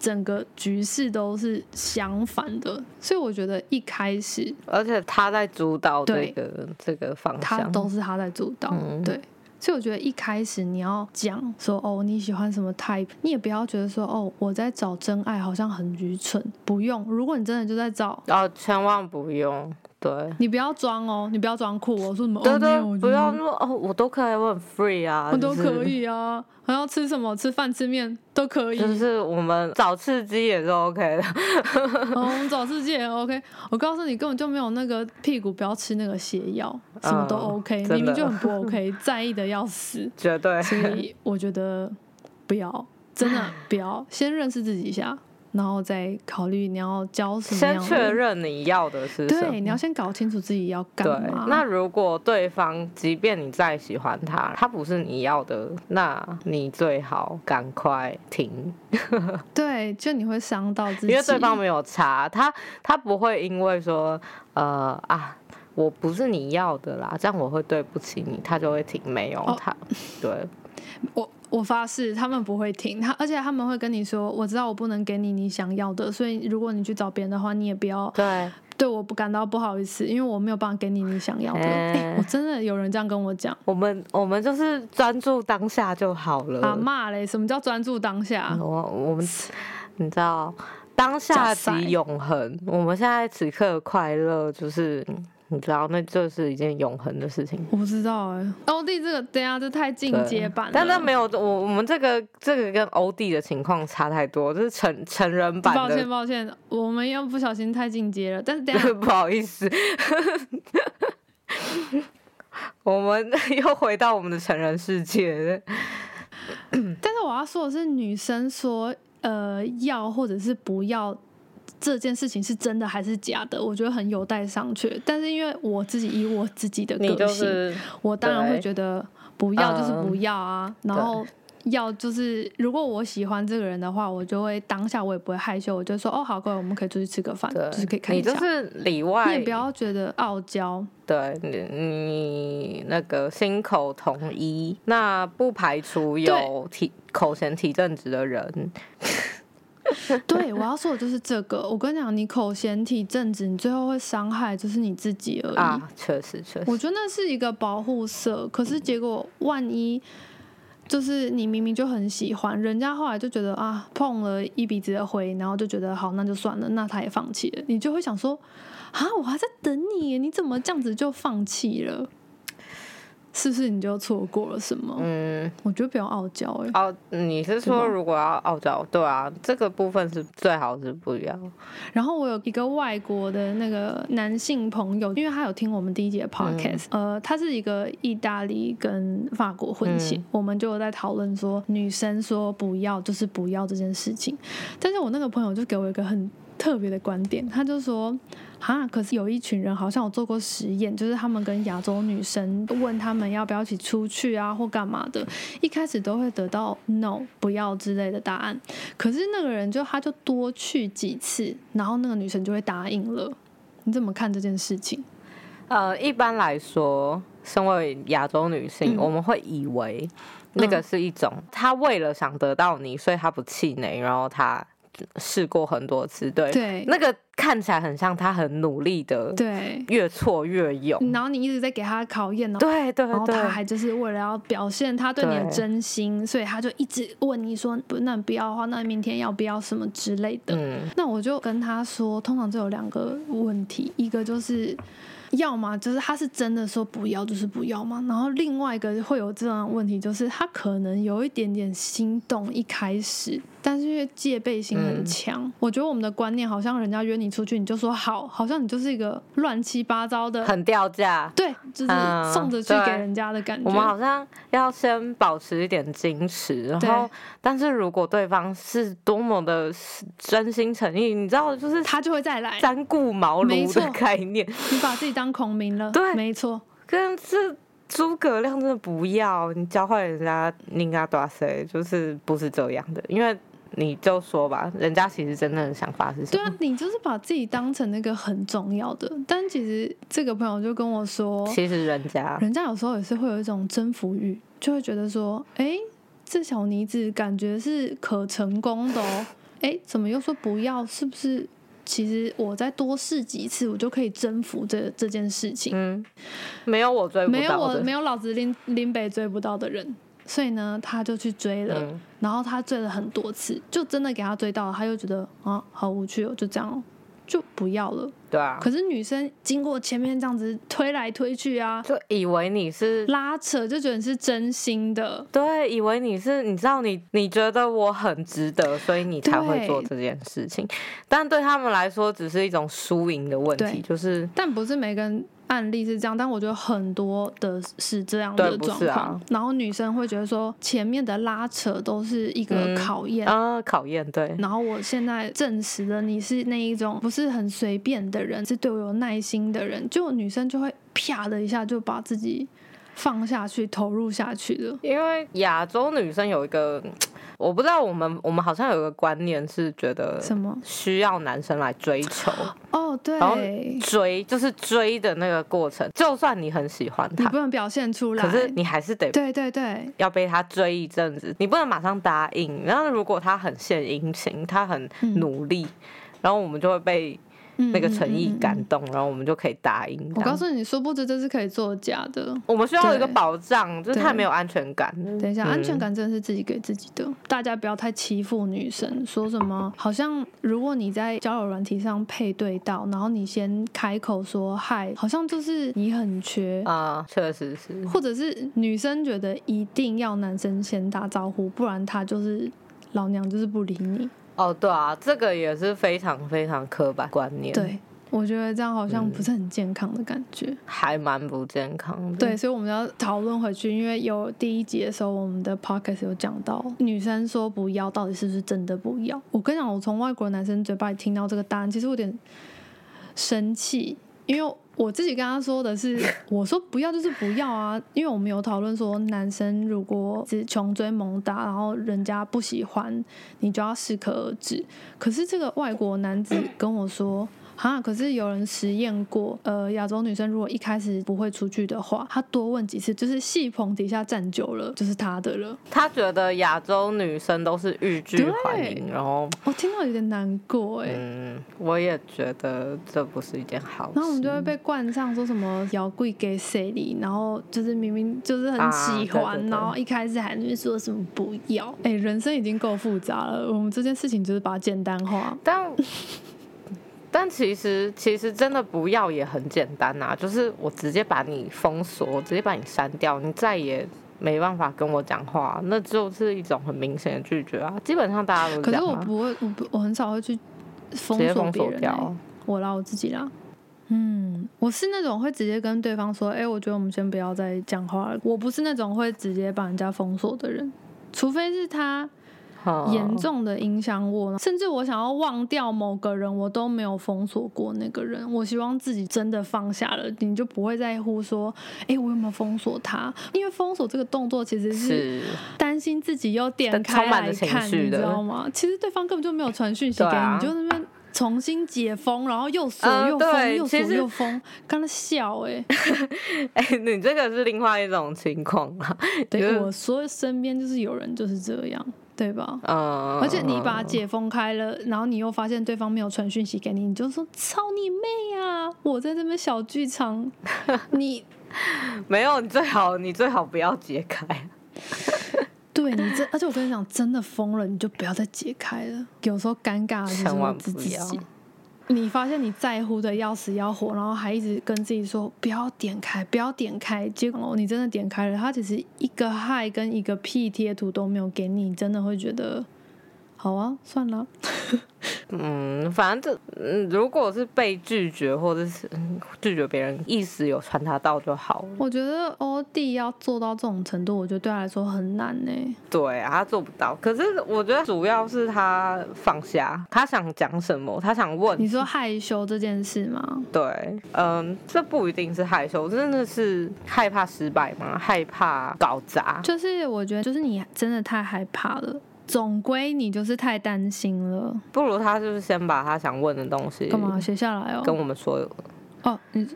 整个局势都是相反的，所以我觉得一开始，而且他在主导这个这个方向，他都是他在主导，对。所以我觉得一开始你要讲说哦你喜欢什么 type，你也不要觉得说哦我在找真爱好像很愚蠢，不用。如果你真的就在找，哦千万不用。对，你不要装哦，你不要装酷哦，说什么？对对，不要说哦，我都可以，我很 free 啊，我都可以啊，还要吃什么？吃饭吃面都可以。就是我们找刺激也是 OK 的，我们找刺激也 OK。我告诉你，根本就没有那个屁股，不要吃那个泻药，什么都 OK，明明就很不 OK，在意的要死，绝对。所以我觉得不要，真的不要，先认识自己一下。然后再考虑你要教什么先确认你要的是什么。对，你要先搞清楚自己要干嘛。那如果对方，即便你再喜欢他，他不是你要的，那你最好赶快停。对，就你会伤到自己。因为对方没有查，他他不会因为说呃啊，我不是你要的啦，这样我会对不起你，他就会停。没有他，对 我。我发誓，他们不会听他，而且他们会跟你说：“我知道我不能给你你想要的，所以如果你去找别人的话，你也不要对对我不感到不好意思，因为我没有办法给你你想要的。” 我真的有人这样跟我讲。我们我们就是专注当下就好了。啊骂嘞！什么叫专注当下？我我们你知道，当下即永恒。我们现在此刻快乐就是。你知道，那就是一件永恒的事情。我不知道哎，欧弟这个，等下这太进阶版了。但那没有，我我们这个这个跟欧弟的情况差太多，这是成成人版的。抱歉抱歉，我们又不小心太进阶了。但是等下 不好意思，我们 又回到我们的成人世界。但是我要说的是，女生说呃要或者是不要。这件事情是真的还是假的？我觉得很有待商榷。但是因为我自己以我自己的个性，我当然会觉得不要就是不要啊。然后要就是，如果我喜欢这个人的话，我就会当下我也不会害羞，我就说哦，好，各位我们可以出去吃个饭，就是可以看一下。你就是里外，你也不要觉得傲娇。对你，你那个心口统一，那不排除有体口嫌体正直的人。对，我要说的就是这个。我跟你讲，你口嫌体正直，你最后会伤害就是你自己而已。啊，确实确实，我觉得那是一个保护色，可是结果万一就是你明明就很喜欢，人家后来就觉得啊碰了一鼻子的灰，然后就觉得好那就算了，那他也放弃了，你就会想说啊我还在等你，你怎么这样子就放弃了？是不是你就错过了什么？嗯，我觉得不要傲娇哎、哦，你是说如果要傲娇，对啊，这个部分是最好是不要。然后我有一个外国的那个男性朋友，因为他有听我们第一节 podcast，、呃，他是一个意大利跟法国混血，嗯我们就有在讨论说女生说不要就是不要这件事情。但是我那个朋友就给我一个很特别的观点，他就说。啊！可是有一群人好像有做过实验，就是他们跟亚洲女生问他们要不要一起出去啊，或干嘛的，一开始都会得到 no 不要之类的答案。可是那个人就他就多去几次，然后那个女生就会答应了。你怎么看这件事情？呃，一般来说，身为亚洲女性，嗯我们会以为那个是一种，她为了想得到你，所以她不气馁，然后她试过很多次，对，对。那个看起来很像他很努力的，对，越挫越勇，然后你一直在给他考验，然后对对然后他，还就是为了要表现他对你的真心，所以他就一直问你说，不，那你不要的话，那你明天要不要什么之类的。嗯，那我就跟他说，通常就有两个问题，一个就是要么就是他是真的说不要就是不要嘛，然后另外一个会有这样的问题，就是他可能有一点点心动一开始，但是因为戒备心很嗯强，我觉得我们的观念好像人家约你出去你就说好，好像你就是一个乱七八糟的，很掉价。对，就是嗯送着去对给人家的感觉。我们好像要先保持一点矜持，然后，但是如果对方是多么的真心诚意，你知道，就是他就会再来，三顾茅庐的概念，你把自己当孔明了，对没错，跟是诸葛亮真的不要，你教坏人家，你应该多谁，就是不是这样的，因为你就说吧，人家其实真正的想法是什么？对啊，你就是把自己当成那个很重要的，但其实这个朋友就跟我说，其实人家人家有时候也是会有一种征服欲，就会觉得说，哎，这小妮子感觉是可成功的哦，哎，怎么又说不要？是不是？其实我再多试几次，我就可以征服这这件事情。嗯，没有我追不到没有，我没有老子林林北追不到的人，所以呢，他就去追了。嗯然后他追了很多次，就真的给他追到了，他又觉得啊好无趣哦，就这样哦，就不要了。对啊，可是女生经过前面这样子推来推去啊，就以为你是拉扯，就觉得你是真心的。对，以为你是，你知道你你觉得我很值得，所以你才会做这件事情。但对他们来说，只是一种输赢的问题，就是但不是每个人案例是这样，但我觉得很多的是这样的状况。啊然后女生会觉得说，前面的拉扯都是一个嗯。考验，啊考验，对，然后我现在证实了你是那一种不是很随便的人，是对我有耐心的人，就女生就会啪的一下就把自己放下去，投入下去的。因为亚洲女生有一个，我不知道我们我们好像有一个观念是觉得什么？需要男生来追求，哦，对然后，追就是追的那个过程，就算你很喜欢他你不，能表现出来。可是你还是得对对对，要被他追一阵子，你不能马上答应。然后如果他很献殷勤，他很嗯努力，然后我们就会被嗯那个诚意感动，然后我们就可以答应。我告诉你，殊不知这是可以作假的。我们需要有一个保障，就是太没有安全感了。等一下，嗯安全感真的是自己给自己的，大家不要太欺负女生。说什么好像如果你在交友软体上配对到，然后你先开口说嗨，好像就是你很缺，啊，确实是。或者是女生觉得一定要男生先打招呼，不然他就是老娘就是不理你。哦，对啊，这个也是非常非常刻板观念，，对，我觉得这样好像嗯不是很健康的感觉。还蛮不健康的。对，，所以我们要讨论回去，因为有第一集的时候，我们的 podcast 有讲到女生说不要，到底是不是真的不要？我跟你讲，我从外国男生嘴巴里听到这个答案，其实我有点生气，因为我自己跟他说的是，我说不要就是不要啊，因为我们有讨论说，男生如果是穷追猛打，然后人家不喜欢，你就要适可而止。可是这个外国男子跟我说。哈，可是有人实验过，呃，亚洲女生如果一开始不会出去的话，她多问几次，就是戏棚底下站久了，就是她的了。他觉得亚洲女生都是欲拒还迎，然后我听到有点难过哎。嗯，我也觉得这不是一件好事。然后我们就会被冠上说什么“摇贵给谁里”，然后就是明明就是很喜欢，然后一开始还那说什么不要。哎，人生已经够复杂了，我们这件事情就是把它简单化。但但其实其实真的不要也很简单呐，就是我直接把你封锁，直接把你删掉，你再也没办法跟我讲话，那就是一种很明显的拒绝啊。基本上大家都可是我不会，我不我很少会去封锁别人。我啦，我自己啦。嗯，我是那种会直接跟对方说，哎，我觉得我们先不要再讲话了。我不是那种会直接把人家封锁的人，除非是他。严重的影响我，甚至我想要忘掉某个人，我都没有封锁过那个人。我希望自己真的放下了，你就不会在乎说，哎，我有没有封锁他？因为封锁这个动作其实是担心自己又点开来看，你知道吗？其实对方根本就没有传讯息给你，就那边重新解封，然后又锁又封，又锁又封，刚才笑哎，哎，你这个是另外一种情况啊。对我所身边就是有人就是这样。对吧？嗯，而且你把解封开了，然后你又发现对方没有传讯息给你，你就说操你妹啊！我在这边小剧场，你没有，你最好你最好不要解开。对你这，而且我跟你讲，真的疯了，你就不要再解开了。有时候尴尬的是我自己。你发现你在乎的要死要活，然后还一直跟自己说不要点开，不要点开。结果你真的点开了，他只是一个嗨跟一个屁贴图都没有给你，真的会觉得。好啊，算了。嗯，反正这，嗯，如果是被拒绝或者是拒绝别人，意思有传达到就好。我觉得欧弟要做到这种程度，我觉得对他来说很难呢。对啊，他做不到。可是我觉得主要是他放下，他想讲什么，他想问。你说害羞这件事吗？对，嗯，这不一定是害羞，真的是害怕失败吗？害怕搞砸？就是我觉得，就是你真的太害怕了。总归你就是太担心了，不如他就是先把他想问的东西干嘛写下来哦，跟我们说哦，你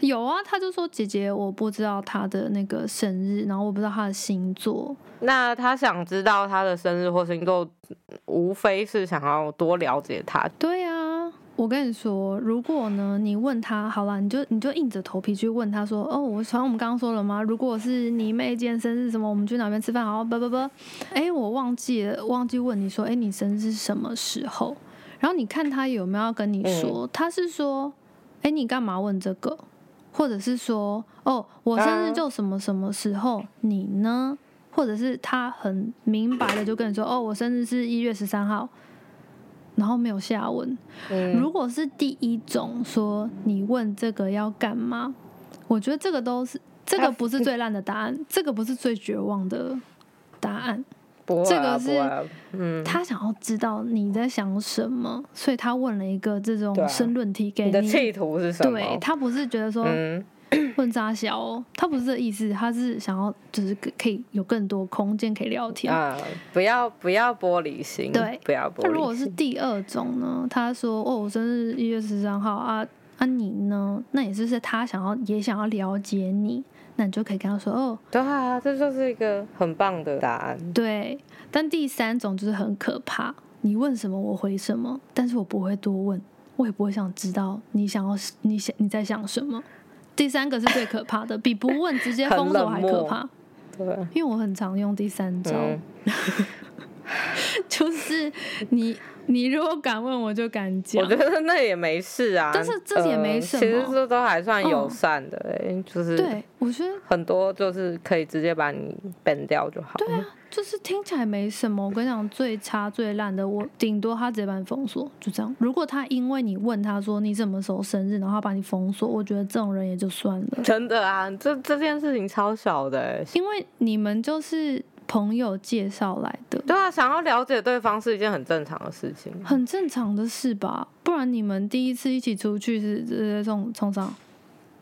有啊？他就说姐姐，我不知道他的那个生日，然后我不知道他的星座。那他想知道他的生日或星座，无非是想要多了解他。对啊。我跟你说，如果呢，你问他好了，你就你就硬着头皮去问他说，哦，我像我们刚刚说了吗？如果是你妹今天生日什么，我们去哪边吃饭？好，不不不，哎，我忘记了，忘记问你说，哎，你生日是什么时候？然后你看他有没有要跟你说？他是说，哎，你干嘛问这个？或者是说，哦，我生日就什么什么时候？你呢？或者是他很明白的就跟你说，哦，我生日是一月十三号。然后没有下文。如果是第一种说你问这个要干嘛，我觉得这个都是这个不是最烂的答案，这个不是最绝望的答案。这个是嗯，他想要知道你在想什么，所以他问了一个这种申论题给你。的企图是什么？对他不是觉得说。问扎小，他不是这意思，他是想要就是可以有更多空间可以聊天啊，不要不要玻璃心，对，不要玻璃心。那如果是第二种呢？他说哦，我生日一月十三号啊啊，你呢？那也就是他想要也想要了解你，那你就可以跟他说哦，对啊，这就是一个很棒的答案。对，但第三种就是很可怕，你问什么我回什么，但是我不会多问，我也不会想知道你想要你想你在想什么。第三个是最可怕的，比不问直接封锁还可怕。对，因为我很常用第三招，就是你 你如果敢问，我就敢讲。我觉得那也没事啊，但是这也没什么，其实这都还算友善的哎，就是对我觉得很多就是可以直接把你 ban 掉就好。对啊。就是听起来没什么，我跟你讲，最差最烂的，我顶多他直接把你封锁，就这样。如果他因为你问他说你什么时候生日，然后把你封锁，我觉得这种人也就算了。真的啊，这这件事情超小的，因为你们就是朋友介绍来的。对啊，想要了解对方是一件很正常的事情，很正常的事吧？不然你们第一次一起出去是这种从上。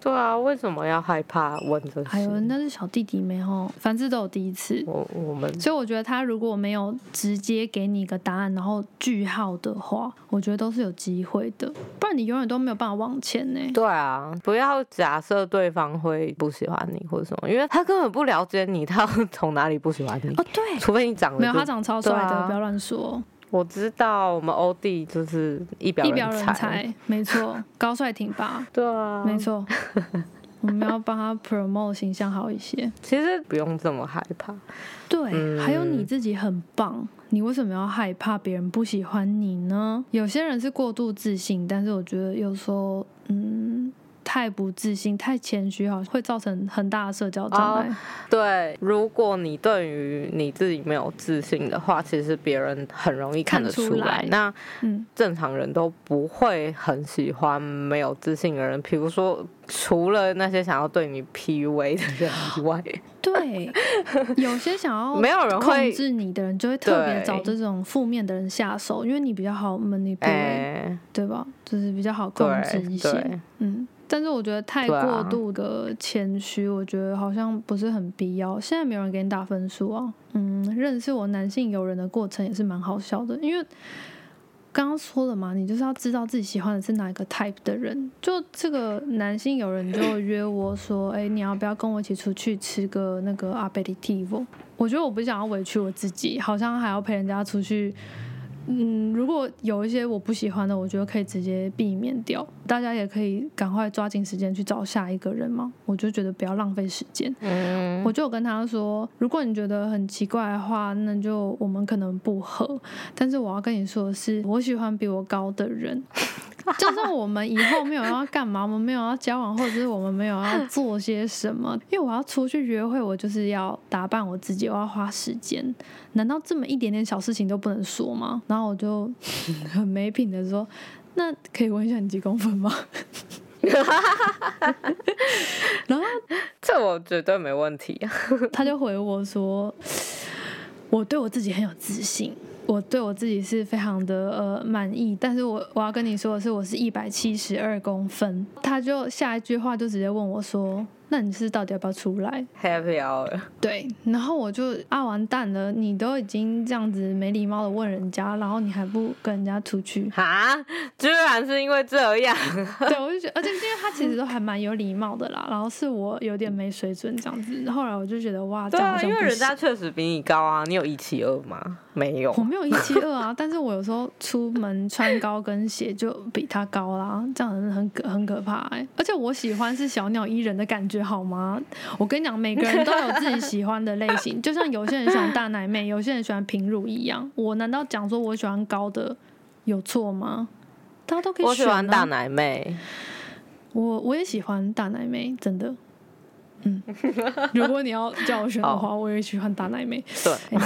对啊，为什么要害怕问这些？还有那是小弟弟没吼，凡事都有第一次。我我们所以我觉得他如果没有直接给你一个答案，然后句号的话，我觉得都是有机会的，不然你永远都没有办法往前呢。对啊，不要假设对方会不喜欢你或者什么，因为他根本不了解你，他要 从哪里不喜欢你？哦，对，除非你长得没有他长超帅的，啊不要乱说。我知道我们欧弟就是一表一表人才，没错，高帅挺拔，对啊，没错。我们要帮他 promote 形象好一些。其实不用这么害怕，对，嗯还有你自己很棒，你为什么要害怕别人不喜欢你呢？有些人是过度自信，但是我觉得有时候，嗯，太不自信、太谦虚，好像会造成很大的社交障碍。对，如果你对于你自己没有自信的话，其实别人很容易看得出来那嗯，正常人都不会很喜欢没有自信的人，比如说除了那些想要对你 PUA 的人以外，对，有些想要 没有人控制你的人，就会特别找这种负面的人下手，因为你比较好 manipulate，、哎、对吧？就是比较好控制一些。嗯，但是我觉得太过度的谦虚，我觉得好像不是很必要。现在没有人给你打分数啊。嗯，认识我男性友人的过程也是蛮好笑的，因为刚刚说了嘛，你就是要知道自己喜欢的是哪一个 type 的人。就这个男性友人就 约我说，哎、你要不要跟我一起出去吃个那个 aperitivo？我觉得我不想要委屈我自己，好像还要陪人家出去。嗯，如果有一些我不喜欢的，我觉得可以直接避免掉。大家也可以赶快抓紧时间去找下一个人嘛。我就觉得不要浪费时间。嗯，我就有跟他说，如果你觉得很奇怪的话，那就我们可能不合。但是我要跟你说的是，我喜欢比我高的人。就算我们以后没有要干嘛，我们没有要交往，或者是我们没有要做些什么，因为我要出去约会，我就是要打扮我自己，我要花时间。难道这么一点点小事情都不能说吗？然后我就很没品的说，那可以问一下你几公分吗？然后这我绝对没问题啊。他就回我说：“我对我自己很有自信，我对我自己是非常的呃满意。但是我我要跟你说的是，我是一百七十二公分。”他就下一句话就直接问我说：“那你是到底要不要出来 Happy hour，？” 对，然后我就啊完蛋了，你都已经这样子没礼貌的问人家，然后你还不跟人家出去？哈，居然是因为这样，对，我就觉得，而且因为他其实都还蛮有礼貌的啦，然后是我有点没水准这样子。后来我就觉得哇，这对啊，因为人家确实比你高啊，你有一七二吗？没有我，没有一七二啊，但是我有时候出门穿高跟鞋就比他高啦，这样很很可很可怕哎、而且我喜欢是小鸟依人的感觉，好吗？我跟你讲，每个人都有自己喜欢的类型，就像有些人喜欢大奶妹，有些人喜欢平乳一样。我难道讲说我喜欢高的有错吗？大家都可以我喜。欢大奶妹，我我也喜欢大奶妹，真的。嗯，如果你要叫我选的话，我也喜欢大奶妹。对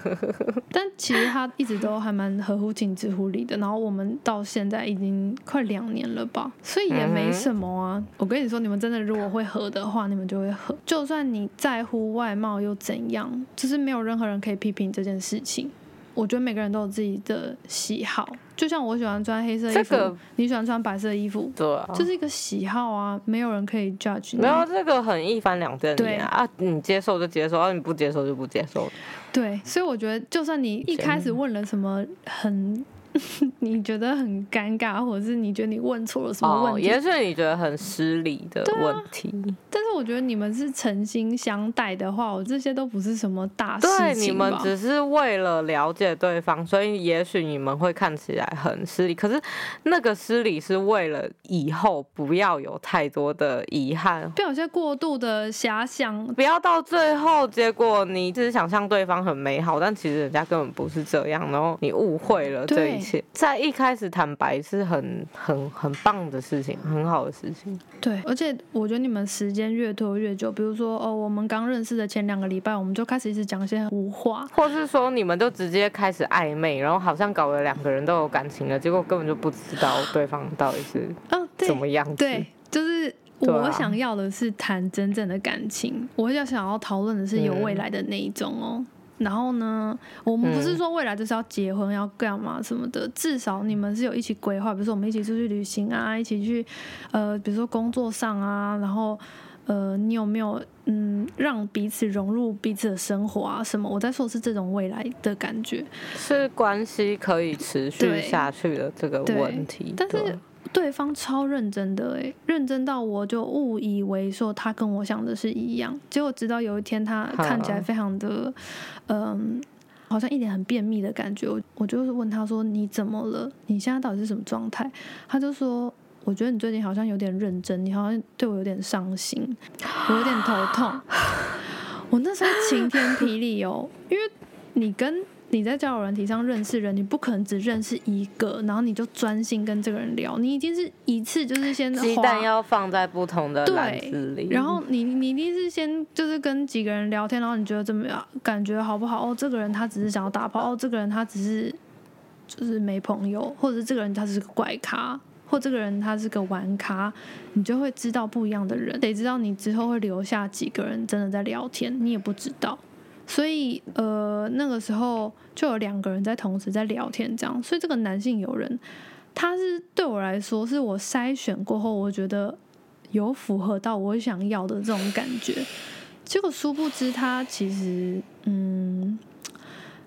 但其实他一直都还蛮合乎情、知乎理的。然后我们到现在已经快两年了吧，所以也没什么啊。我跟你说，你们真的如果会合的话，你们就会合。就算你在乎外貌又怎样，就是没有任何人可以批评这件事情。我觉得每个人都有自己的喜好，就像我喜欢穿黑色衣服，这个你喜欢穿白色衣服，对啊，就是一个喜好啊，没有人可以 judge 你。没有这个很一翻两瞪对啊你接受就接受，啊你不接受就不接受。对，所以我觉得，就算你一开始问了什么很 你觉得很尴尬，或者是你觉得你问错了什么问哦，题，也许你觉得很失礼的问题，但是我觉得你们是诚心相待的话，我这些都不是什么大事对，你们只是为了了解对方，所以也许你们会看起来很失礼，可是那个失礼是为了以后不要有太多的遗憾。不要有些过度的遐想。不要到最后，结果你只是想象对方很美好，但其实人家根本不是这样，然后你误会了这一切。在一开始坦白是很很很棒的事情，很好的事情。对，而且我觉得你们时间越拖越久，比如说哦，我们刚认识的前两个礼拜，我们就开始一直讲一些胡话，或是说你们就直接开始暧昧，然后好像搞得两个人都有感情了，结果根本就不知道对方到底是怎么样子。对，就是我想要的是谈真正的感情，我要想要讨论的是有未来的那一种哦。然后呢，我们不是说未来就是要结婚要干嘛什么的，至少你们是有一起规划，比如说我们一起出去旅行啊，一起去呃，比如说工作上啊，然后呃，你有没有嗯让彼此融入彼此的生活啊什么？我在说是这种未来的感觉，是关系可以持续下去的这个对问题。但是对对方超认真的诶，认真到我就误以为说他跟我想的是一样，结果直到有一天他看起来非常的，嗯，好像一脸很便秘的感觉，我我就是问他说你怎么了？你现在到底是什么状态？他就说。我觉得你最近好像有点认真，你好像对我有点伤心，我有点头痛。我那时候晴天霹雳哦，因为你跟你在交友软体上认识人，你不可能只认识一个，然后你就专心跟这个人聊，你一定是一次就是先鸡花蛋要放在不同的篮对子里，然后你你一定是先就是跟几个人聊天，然后你觉得怎么样？感觉好不好？哦，这个人他只是想要打炮，哦，这个人他只是就是没朋友，或者是这个人他是个怪咖，或这个人他是个玩咖，你就会知道不一样的人。得知道你之后会留下几个人真的在聊天，你也不知道。所以呃，那个时候就有两个人在同时在聊天，这样。所以这个男性友人，他是对我来说，是我筛选过后，我觉得有符合到我想要的这种感觉。结果殊不知，他其实嗯，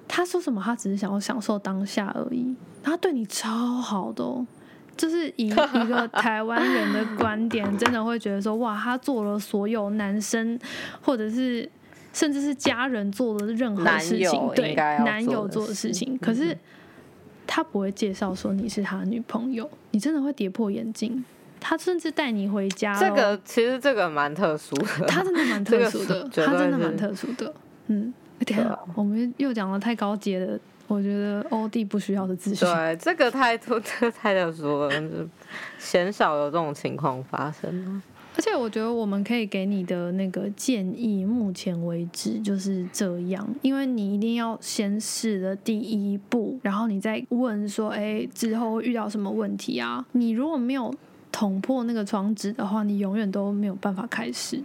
他说什么，他只是想要享受当下而已。他对你超好的。就是以一个台湾人的观点，真的会觉得说，哇，他做了所有男生或者是甚至是家人做的任何事情，对男友做的事情，可是他不会介绍说你是他的女朋友，你真的会跌破眼镜。他甚至带你回家，这个其实这个蛮特殊的，他真的蛮特殊的，他真的蛮特殊的。嗯，对啊我们又讲了太高阶的，我觉得欧弟不需要的资讯。对，这个太突，这个太特殊了，就是鲜少有这种情况发生。而且我觉得我们可以给你的那个建议，目前为止就是这样，因为你一定要先试了第一步，然后你再问说，哎，之后会遇到什么问题啊？你如果没有捅破那个窗纸的话，你永远都没有办法开始。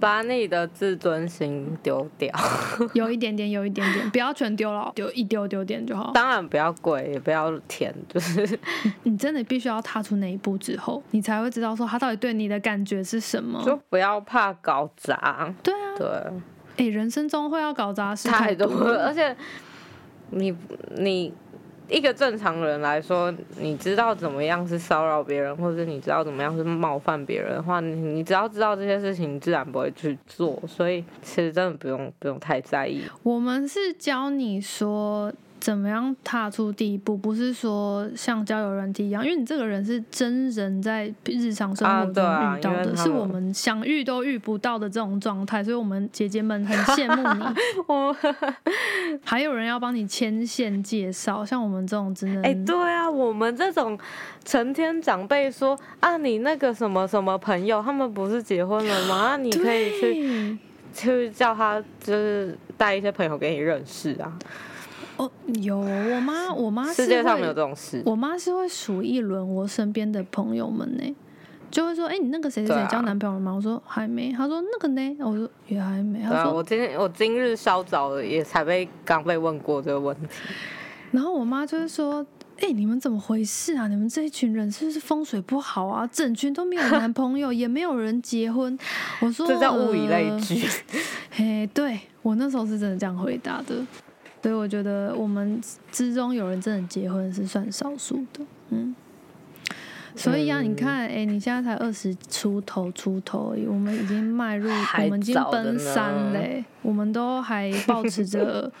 把你的自尊心丢掉，有一点点，有一点点，不要全丢了，丢一丢丢点就好。当然不要跪，也不要甜，就是 你真的必须要踏出那一步之后，你才会知道说他到底对你的感觉是什么。就不要怕搞砸。对啊，对，哎、人生中会要搞砸事太多多了，而且你你一个正常人来说，你知道怎么样是骚扰别人，或者你知道怎么样是冒犯别人的话，你你只要知道这些事情，你自然不会去做。所以其实真的不用不用太在意。我们是教你说怎么样踏出第一步，不是说像交友软体一样，因为你这个人是真人在日常生啊活中遇到的，是我们想遇都遇不到的这种状态，所以我们姐姐们很羡慕你。我还有人要帮你牵线介绍，像我们这种真的 哎、对啊，我们这种成天长辈说啊，你那个什么什么朋友，他们不是结婚了吗？啊，你可以去去叫他，就是带一些朋友给你认识啊。哦，有我妈，我妈是世界上没有这种事。我妈是会数一轮我身边的朋友们呢，就会说：“哎、你那个谁谁谁交男朋友了吗？”我说：“还没。”她说：“那个呢？”我说：“也还没。”她说我今天我今日稍早，也才被刚被问过这个问题。“然后我妈就会说。”哎、你们怎么回事啊？你们这一群人是不是风水不好啊？整群都没有男朋友，也没有人结婚。我说这叫物以类呃聚。嘿，对我那时候是真的这样回答的，所以我觉得我们之中有人真的结婚是算少数的，嗯。所以啊，嗯你看，哎、你现在才二十出头出头而已，我们已经迈入，我们已经奔三嘞，我们都还保持着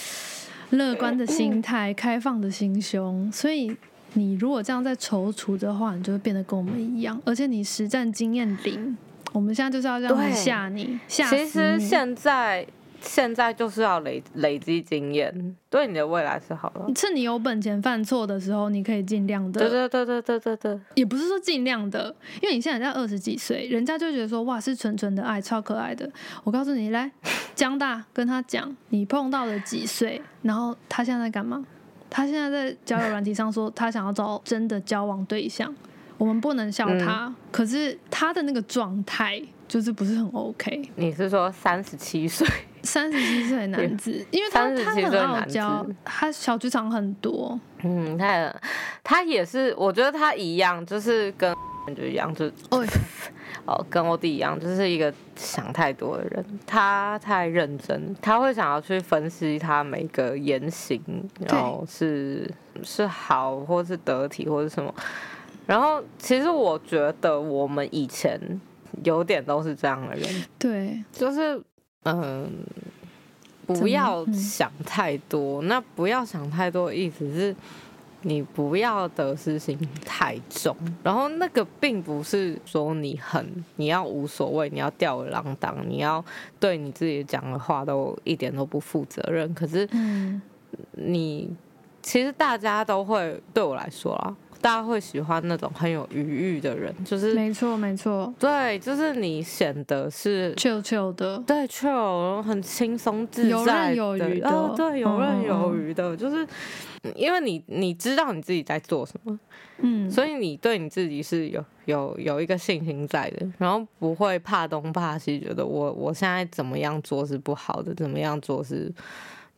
乐观的心态、开放的心胸，所以。你如果这样在踌躇的话，你就会变得跟我们一样，而且你实战经验零。我们现在就是要这样吓你，吓死其实现在现在就是要累累积经验，对你的未来是好的。趁你有本钱犯错的时候，你可以尽量的，对对对对对对对，也不是说尽量的，因为你现在才二十几岁，人家就觉得说哇是纯纯的爱，超可爱的。我告诉你，来 江大跟他讲，你碰到了几岁，然后他现在在干嘛？他现在在交友软体上说他想要找真的交往对象，我们不能笑他，可是他的那个状态就是不是很 OK。你是说三十七岁？三十七岁男子，因为他他37很傲娇，他小剧场很多，嗯，他他也是，我觉得他一样，就是跟就一样，就哦，哦，跟欧弟一样，就是一个想太多的人。他太认真，他会想要去分析他每个言行，然后是是好，或是得体，或是什么。然后其实我觉得我们以前有点都是这样的人，对，就是嗯。不要想太多，那不要想太多意思是，你不要得失心太重。然后那个并不是说你很你要无所谓，你要吊儿郎当，你要对你自己讲的话都一点都不负责任。可是，你其实大家都会对我来说啊，大家会喜欢那种很有余裕的人，就是没错没错。对，就是你显得是，chill chill 的，对，chill，很轻松自游在刃有余的。哦，对，游刃有嗯余的，就是嗯因为你你知道你自己在做什么，嗯，所以你对你自己是有有有一个信心在的，然后不会怕东怕西，觉得我我现在怎么样做是不好的，怎么样做是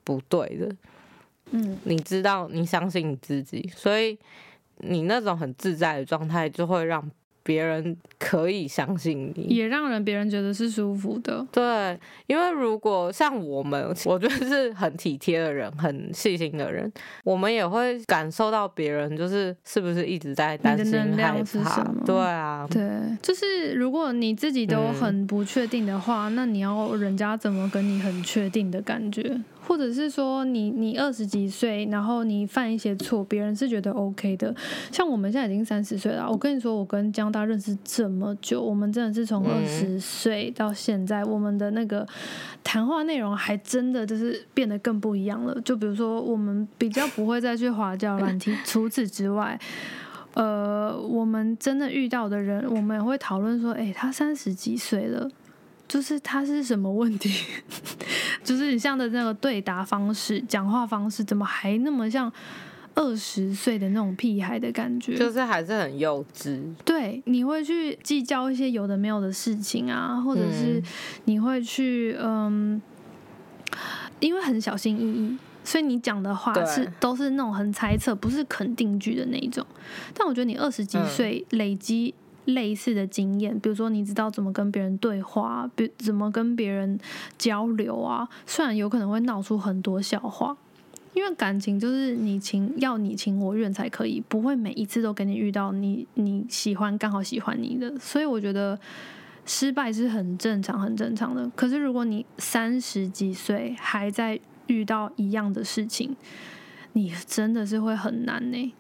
不对的。嗯，你知道，你相信你自己，所以你那种很自在的状态，就会让别人可以相信你。也让人别人觉得是舒服的，对，因为如果像我们，我觉得是很体贴的人，很细心的人，我们也会感受到别人就是是不是一直在担心你的能量害怕是什么。对啊，对，就是如果你自己都嗯很不确定的话，那你要人家怎么跟你很确定的感觉？或者是说你你二十几岁，然后你犯一些错，别人是觉得 OK 的。像我们现在已经三十岁了，我跟你说，我跟江大认识这么久，我们真的是从嗯二十岁到现在，我们的那个谈话内容还真的就是变得更不一样了。就比如说，我们比较不会再去滑交友软体，除此之外。呃，我们真的遇到的人，我们也会讨论说，哎、他三十几岁了，就是他是什么问题？就是你像的那个对答方式、讲话方式，怎么还那么像二十岁的那种屁孩的感觉？就是还是很幼稚。对，你会去计较一些有的没有的事情啊，或者是嗯你会去嗯，因为很小心翼翼，所以你讲的话是都是那种很猜测，不是肯定句的那一种。但我觉得你二十几嗯岁累积类似的经验，比如说你知道怎么跟别人对话，比怎么跟别人交流啊，虽然有可能会闹出很多笑话。因为感情就是你情要你情我愿才可以，不会每一次都给你遇到你你喜欢刚好喜欢你的，所以我觉得失败是很正常很正常的。可是如果你三十几岁还在遇到一样的事情，你真的是会很难呢、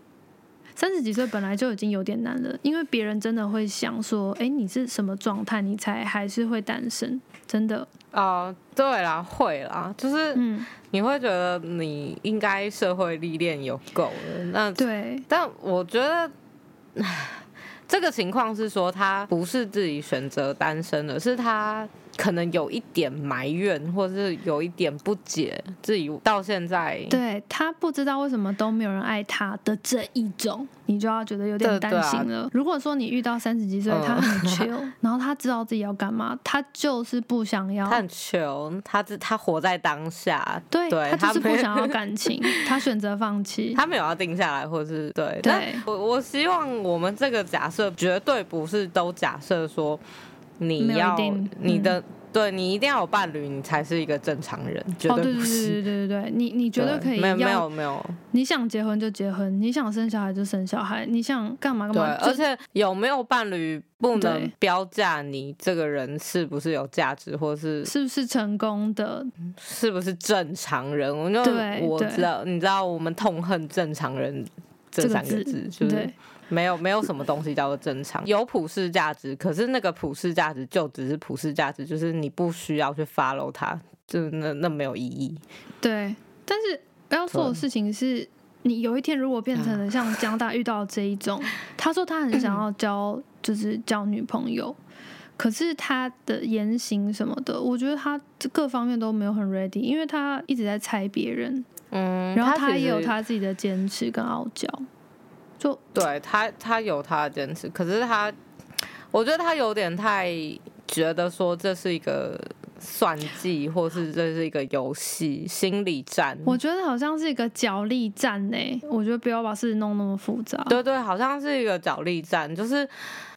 三十几岁本来就已经有点难了，因为别人真的会想说：“哎、你是什么状态，你才还是会单身？”真的，哦、对啦，会啦，就是嗯，你会觉得你应该社会历练有够了，那对，但我觉得。这个情况是说，他不是自己选择单身的，是他可能有一点埋怨，或者是有一点不解，自己到现在对他不知道为什么都没有人爱他的这一种，你就要觉得有点担心了。如果说你遇到三十几岁，嗯他很 chill，然后他知道自己要干嘛，他就是不想要他，很穷，他只他活在当下，对对他就是不想要感情，他选择放弃。他没有要定下来，或是对。对但我我希望我们这个假设绝对不是都假设说你要你的、对你一定要有伴侣，你才是一个正常人，绝哦，对对不是。对对对对对，你你绝对可以没有没有没有，你想结婚就结婚，你想生小孩就生小孩，你想干嘛干对，嘛，而且有没有伴侣不能标价你这个人是不是有价值，或是是不是成功的？是不是正常人。我就我知道，你知道我们痛恨正常人这这个三个字，就是对没有没有什么东西叫做正常，有普世价值，可是那个普世价值就只是普世价值，就是你不需要去 follow 它，就是那那没有意义。对，但是要做的事情是，你有一天如果变成了像江大遇到这一种，他说他很想要交，就是交女朋友，可是他的言行什么的，我觉得他各方面都没有很 ready，因为他一直在猜别人，嗯，然后他也有他自己的坚持跟傲娇，就对他，他有他的坚持，可是他，我觉得他有点太觉得说这是一个算计，或是这是一个游戏心理战。我觉得好像是一个角力战呢。我觉得不要把事情弄那么复杂。对对，好像是一个角力战，就是。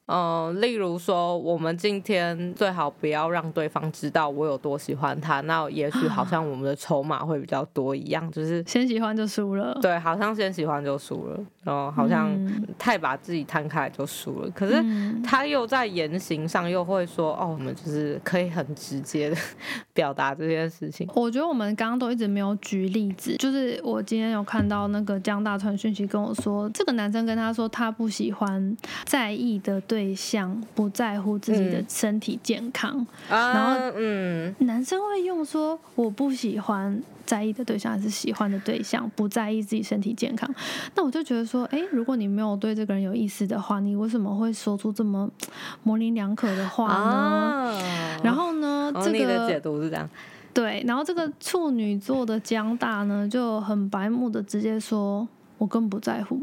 嗯，例如说，我们今天最好不要让对方知道我有多喜欢他，那也许好像我们的筹码会比较多一样，就是先喜欢就输了。对，好像先喜欢就输了，然后好像太把自己摊开就输了。可是他又在言行上又会说，哦，我们就是可以很直接的 表达这件事情。我觉得我们刚刚都一直没有举例子，就是我今天有看到那个江大川讯息跟我说，这个男生跟他说他不喜欢在意的对。对象不在乎自己的身体健康，然后嗯，男生会用说我不喜欢在意的对象还是喜欢的对象，不在意自己身体健康。那我就觉得说，哎，如果你没有对这个人有意思的话，你为什么会说出这么模棱两可的话呢？然后呢，这个解读是这样，对。然后这个处女座的江大呢，就很白目的直接说，我更不在乎，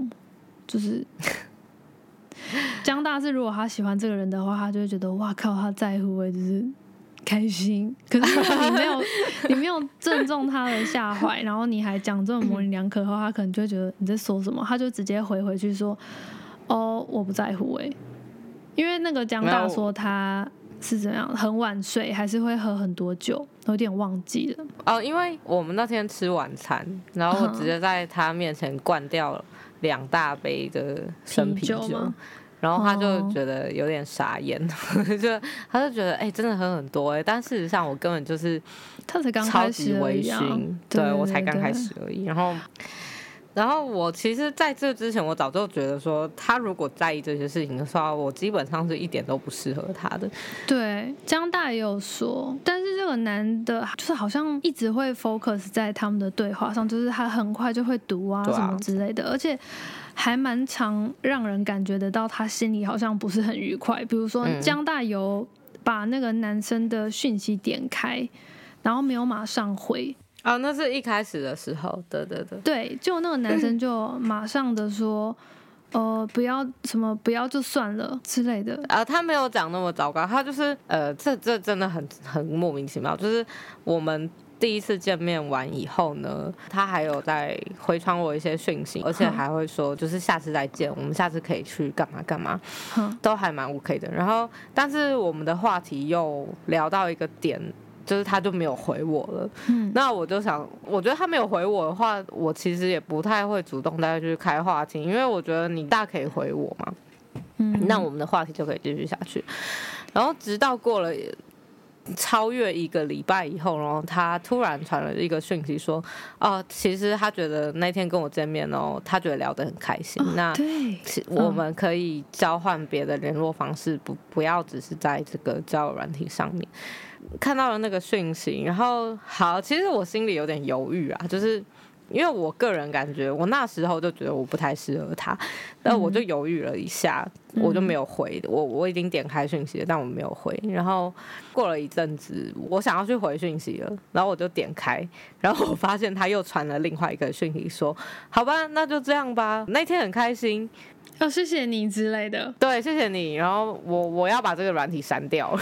就是。江大是如果他喜欢这个人的话，他就会觉得哇靠，他在乎哎，就是开心。可是你没有，你没有正中他的下怀，然后你还讲这种模棱两可的话，他可能就会觉得你在说什么，他就直接回回去说哦，我不在乎哎。因为那个江大说他是怎样很晚睡，还是会喝很多酒，有点忘记了哦。因为我们那天吃晚餐，然后我直接在他面前灌掉了。两大杯的生啤酒，然后他就觉得有点傻眼，就他就觉得哎，真的喝很多哎，但事实上我根本就是他才刚开始微醺，对我才刚开始而已，然后。然后我其实在这之前，我早就觉得说，他如果在意这些事情的话，我基本上是一点都不适合他的。对，江大也有说，但是这个男的，就是好像一直会 focus 在他们的对话上，就是他很快就会读啊什么之类的，而且还蛮常让人感觉得到他心里好像不是很愉快。比如说江大有把那个男生的讯息点开，然后没有马上回。哦，那是一开始的时候，对对对，对，就那个男生就马上的说，呃，不要什么，不要就算了之类的。啊，他没有讲那么糟糕，他就是，呃，这这真的很很莫名其妙。就是我们第一次见面完以后呢，他还有在回传我一些讯息，而且还会说，就是下次再见，我们下次可以去干嘛干嘛，都还蛮 OK 的。然后，但是我们的话题又聊到一个点。就是他就没有回我了，那我就想，我觉得他没有回我的话，我其实也不太会主动再去开话题，因为我觉得你大可以回我嘛，嗯，那我们的话题就可以继续下去。然后直到过了超越一个礼拜以后，然后他突然传了一个讯息说，哦，其实他觉得那天跟我见面哦，他觉得聊得很开心，那我们可以交换别的联络方式，不不要只是在这个交友软体上面。看到了那个讯息，然后好，其实我心里有点犹豫啊，就是因为我个人感觉，我那时候就觉得我不太适合他，那我就犹豫了一下，我就没有回。我我已经点开讯息了，但我没有回。然后过了一阵子，我想要去回讯息了，然后我就点开，然后我发现他又传了另外一个讯息，说：“好吧，那就这样吧。”那天很开心，哦，谢谢你之类的。对，谢谢你。然后我我要把这个软体删掉。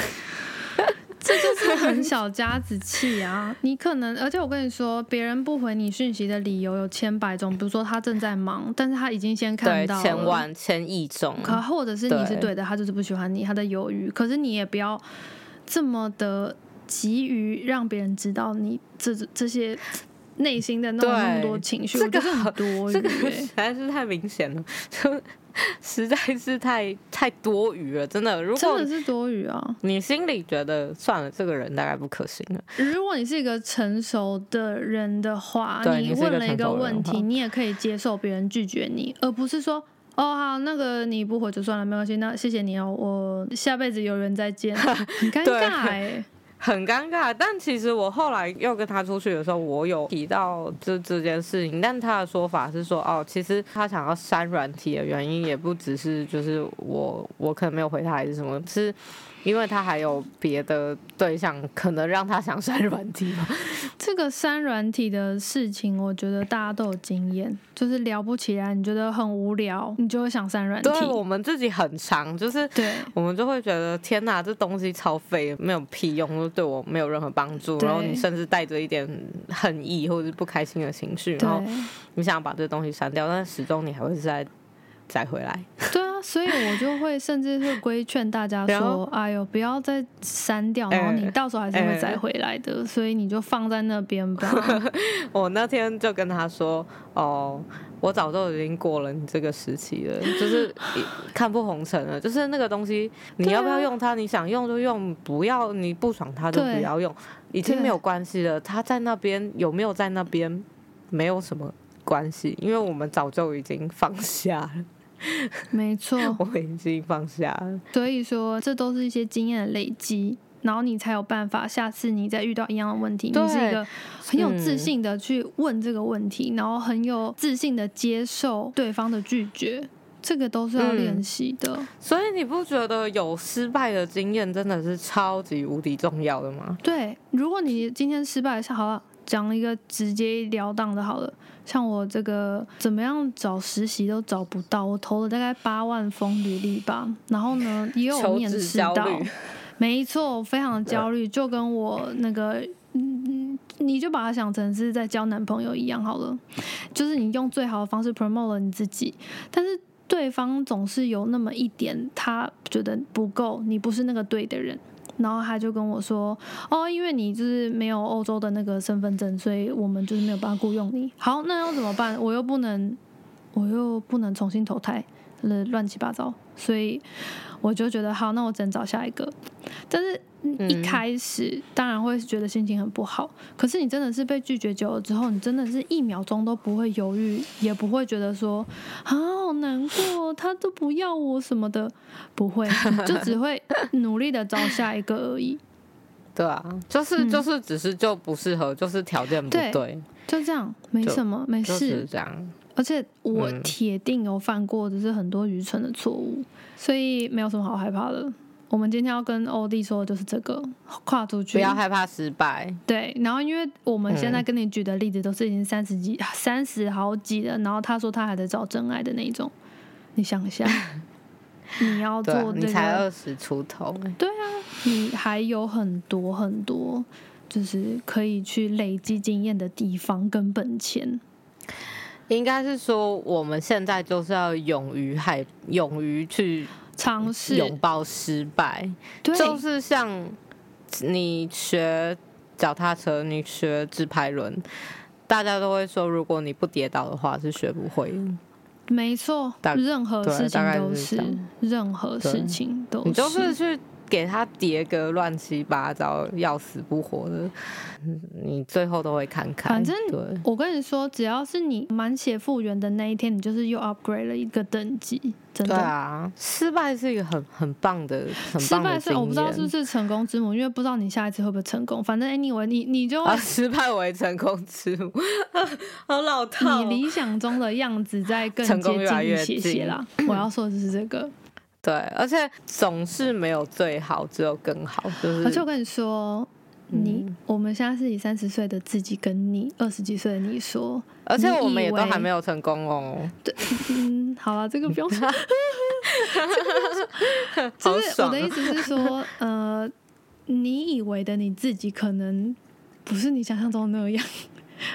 这就是很小家子气啊！你可能，而且我跟你说，别人不回你讯息的理由有千百种，比如说他正在忙，但是他已经先看到千万千亿种，可或者是你是对的，他就是不喜欢你，他在犹豫。可是你也不要这么的急于让别人知道你这这些内心的那么那么多情绪，这个很多，这个实在是太明显了。就 实在是太太多余了，真的。如果真的是多余啊！你心里觉得算了，这个人大概不可行了。如果你是一个成熟的人的话，你问了一个问题，你也可以接受别人拒绝你，而不是说哦好，那个你不回就算了，没关系，那谢谢你哦，我下辈子有缘再见。很尴尬哎。很尴尬，但其实我后来又跟他出去的时候，我有提到这这件事情，但他的说法是说，哦，其实他想要删软体的原因也不只是就是我我可能没有回他还是什么，是因为他还有别的对象，可能让他想删软体吗？这 这个删软体的事情，我觉得大家都有经验，就是聊不起来，你觉得很无聊，你就会想删软体。对我们自己很长，就是对我们就会觉得天哪，这东西超废，没有屁用，对我没有任何帮助。然后你甚至带着一点恨意或者是不开心的情绪，然后你想把这东西删掉，但始终你还会再再回来。对啊，所以我就会甚至会规劝大家说：“哎呦，不要再删掉，然后你到时候还是会再回来的，所以你就放在那边吧。我那天就跟他说：“哦，我早就已经过了你这个时期了，就是看破红尘了。就是那个东西，你要不要用它？你想用就用，不要你不爽它就不要用，已经没有关系了。它在那边有没有在那边没有什么关系，因为我们早就已经放下了，没错，我已经放下了。所以说这都是一些经验的累积。”然后你才有办法，下次你再遇到一样的问题，对你是一个很有自嗯信的去问这个问题，然后很有自信的接受对方的拒绝，这个都是要嗯练习的。所以你不觉得有失败的经验真的是超级无敌重要的吗？对，如果你今天失败是，好了，讲一个直接了当的，好了，像我这个怎么样找实习都找不到，我投了大概八万封履历吧，然后呢也有面试到，没错，我非常的焦虑，就跟我那个。嗯，你就把它想成是在交男朋友一样好了，就是你用最好的方式 promote 了你自己，但是对方总是有那么一点他觉得不够，你不是那个对的人，然后他就跟我说，哦，因为你就是没有欧洲的那个身份证，所以我们就是没有办法雇佣你。好，那要怎么办？我又不能，我又不能重新投胎，乱七八糟，所以我就觉得好，那我只能找下一个。但是一嗯开始当然会觉得心情很不好，可是你真的是被拒绝久了之后，你真的是一秒钟都不会犹豫，也不会觉得说啊好难过，他都不要我什么的，不会，你就只会努力的找下一个而已。对啊，就是、嗯就是只是就不适合，就是条件不对对，就这样，没什么，没就是事。这样。而且我嗯铁定有犯过，就是很多愚蠢的错误，所以没有什么好害怕的。我们今天要跟欧弟说的就是这个，跨出去，不要害怕失败，对。然后因为我们现在嗯跟你举的例子都是已经三十几、三十好几了，然后他说他还在找真爱的那种，你想一下，你要做这你才，二十出头、欸，对啊，你还有很多很多，就是可以去累积经验的地方跟本钱。应该是说我们现在就是要勇于害，勇于去尝试，拥抱失败，对，就是像你学脚踏车，你学自拍轮。大家都会说，如果你不跌倒的话，是学不会的。没错，任何事情都是任何事情都你就是去给他叠个乱七八糟、要死不活的，嗯你最后都会看看。反正对，我跟你说，只要是你满血复原的那一天，你就是又 upgrade 了一个等级，真对的。啊，失败是一个很很棒的、很失。败是我不知道是不是成功之母，因为不知道你下一次会不会成功。反正 anyway，你你就会啊，失败为成功之母，好老套哦。你理想中的样子在更接近一些些近啦。我要说的是这个，对，而且总是没有最好，只有更好。就是，而且我跟你说。你嗯我们现在是以三十岁的自己跟你二十几岁的你说，而且我们也都还没有成功哦。嗯，好了，这个不用说。好就是我的意思是说，呃，你以为的你自己可能不是你想象中的那样。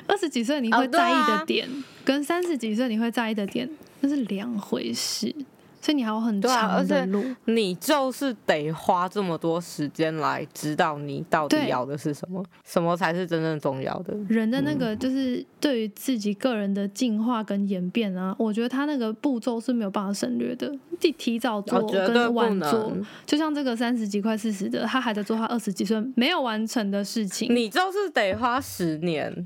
二十几岁你会在意的啊点，跟三十几岁你会在意的点，那是两回事。所以你还有很长的路。你就是得花这么多时间来知道你到底要的是什么，什么才是真正重要的。人的那嗯个就是对于自己个人的进化跟演变啊，我觉得他那个步骤是没有办法省略的。提提早做跟晚做，就像这个三十几快四十的，他还在做他二十几岁没有完成的事情。你就是得花十年，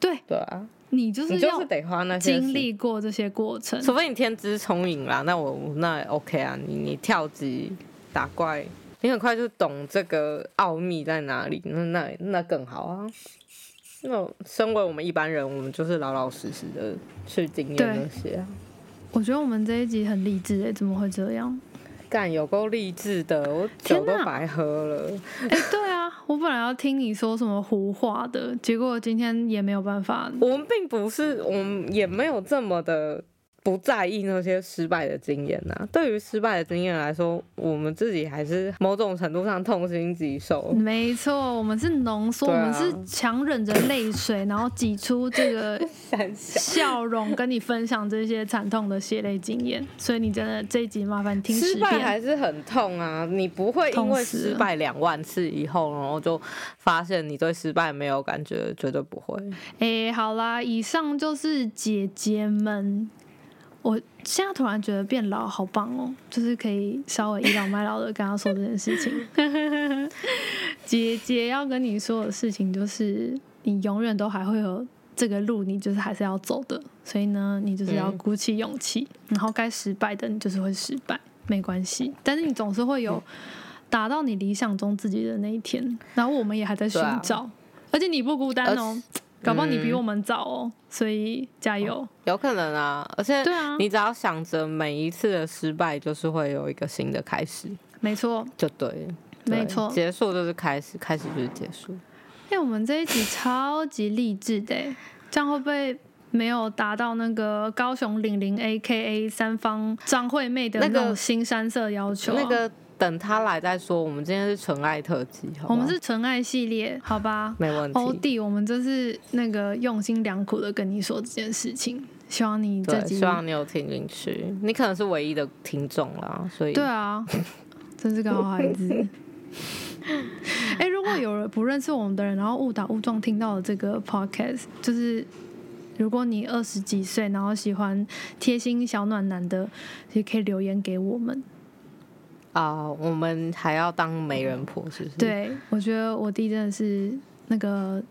对对啊，你就是就是得花那些经历过这些过程。除非你天资聪颖啦，那我那 OK 啊，你你跳级打怪，你很快就懂这个奥秘在哪里，那那那更好啊。那身为我们一般人，我们就是老老实实的去经验那些啊。我觉得我们这一集很励志诶，怎么会这样？干有够励志的，我酒都白喝了。哎、对啊，我本来要听你说什么胡话的，结果今天也没有办法。我们并不是，我们也没有这么的。不在意那些失败的经验呐。对于失败的经验来说，我们自己还是某种程度上痛心疾首。没错，我们是浓缩，我们是强忍着泪水，然后挤出这个 笑容，跟你分享这些惨痛的血泪经验。所以你真的这一集麻烦听失败还是很痛啊！你不会因为失败两万次以后，然后就发现你对失败没有感觉，绝对不会。哎，好啦，以上就是姐姐们。我现在突然觉得变老好棒哦，就是可以稍微倚老卖老的跟他说这件事情。姐姐要跟你说的事情就是，你永远都还会有这个路，你就是还是要走的。所以呢，你就是要鼓起勇气，然后该失败的你就是会失败，没关系。但是你总是会有达到你理想中自己的那一天。然后我们也还在寻找，而且你不孤单哦。搞不好你比我们早哦，所以加油。有可能啊，而且对啊，你只要想着每一次的失败就是会有一个新的开始，没错，就对，没错，结束就是开始，开始就是结束。哎，我们这一集超级励志的，这样会不会没有达到那个高雄零零 A K A 三方张惠妹的那个新山色要求？那个。等他来再说。我们今天是纯爱特辑，我们是纯爱系列，好吧？没问题。欧弟，我们这是那个用心良苦的跟你说这件事情，希望你这集希望你有听进去。你可能是唯一的听众啦，所以对啊，真是个好孩子。哎，如果有人不认识我们的人，然后误打误撞听到了这个 podcast，就是如果你二十几岁，然后喜欢贴心小暖男的，也可以留言给我们。啊，我们还要当媒人婆，是不是？对，我觉得我弟真的是那个，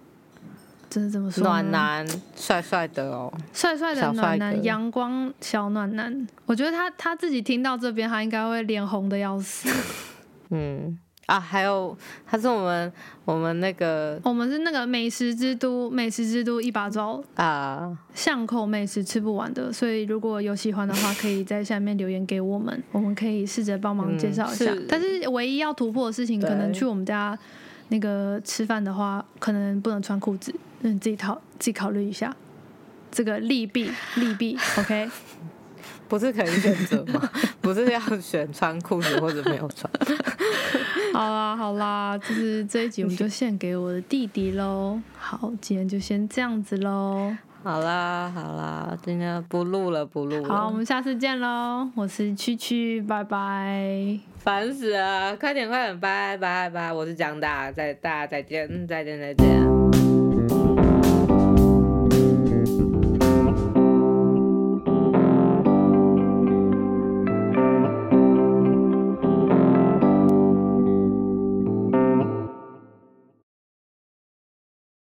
真的怎么说？暖男，帅帅的哦，帅帅的暖男，阳光小暖男。我觉得他他自己听到这边，他应该会脸红的要死。嗯。啊，还有，他是我们我们那个，我们是那个美食之都，美食之都一把抓啊，巷口美食吃不完的，所以如果有喜欢的话，可以在下面留言给我们，我们可以试着帮忙介绍一下。但是唯一要突破的事情，可能去我们家那个吃饭的话，可能不能穿裤子，那你自己考自己考虑一下，这个利弊利弊，OK。不是可以选择吗？不是要选穿裤子或者没有穿？好啦好啦，就是这一集我们就献给我的弟弟喽。好，今天就先这样子喽。好啦好啦，今天不录了不录了。好，我们下次见喽。我是区区，拜拜。烦死了，快点快点，拜拜拜。我是蒋大，再大家再见再见再见。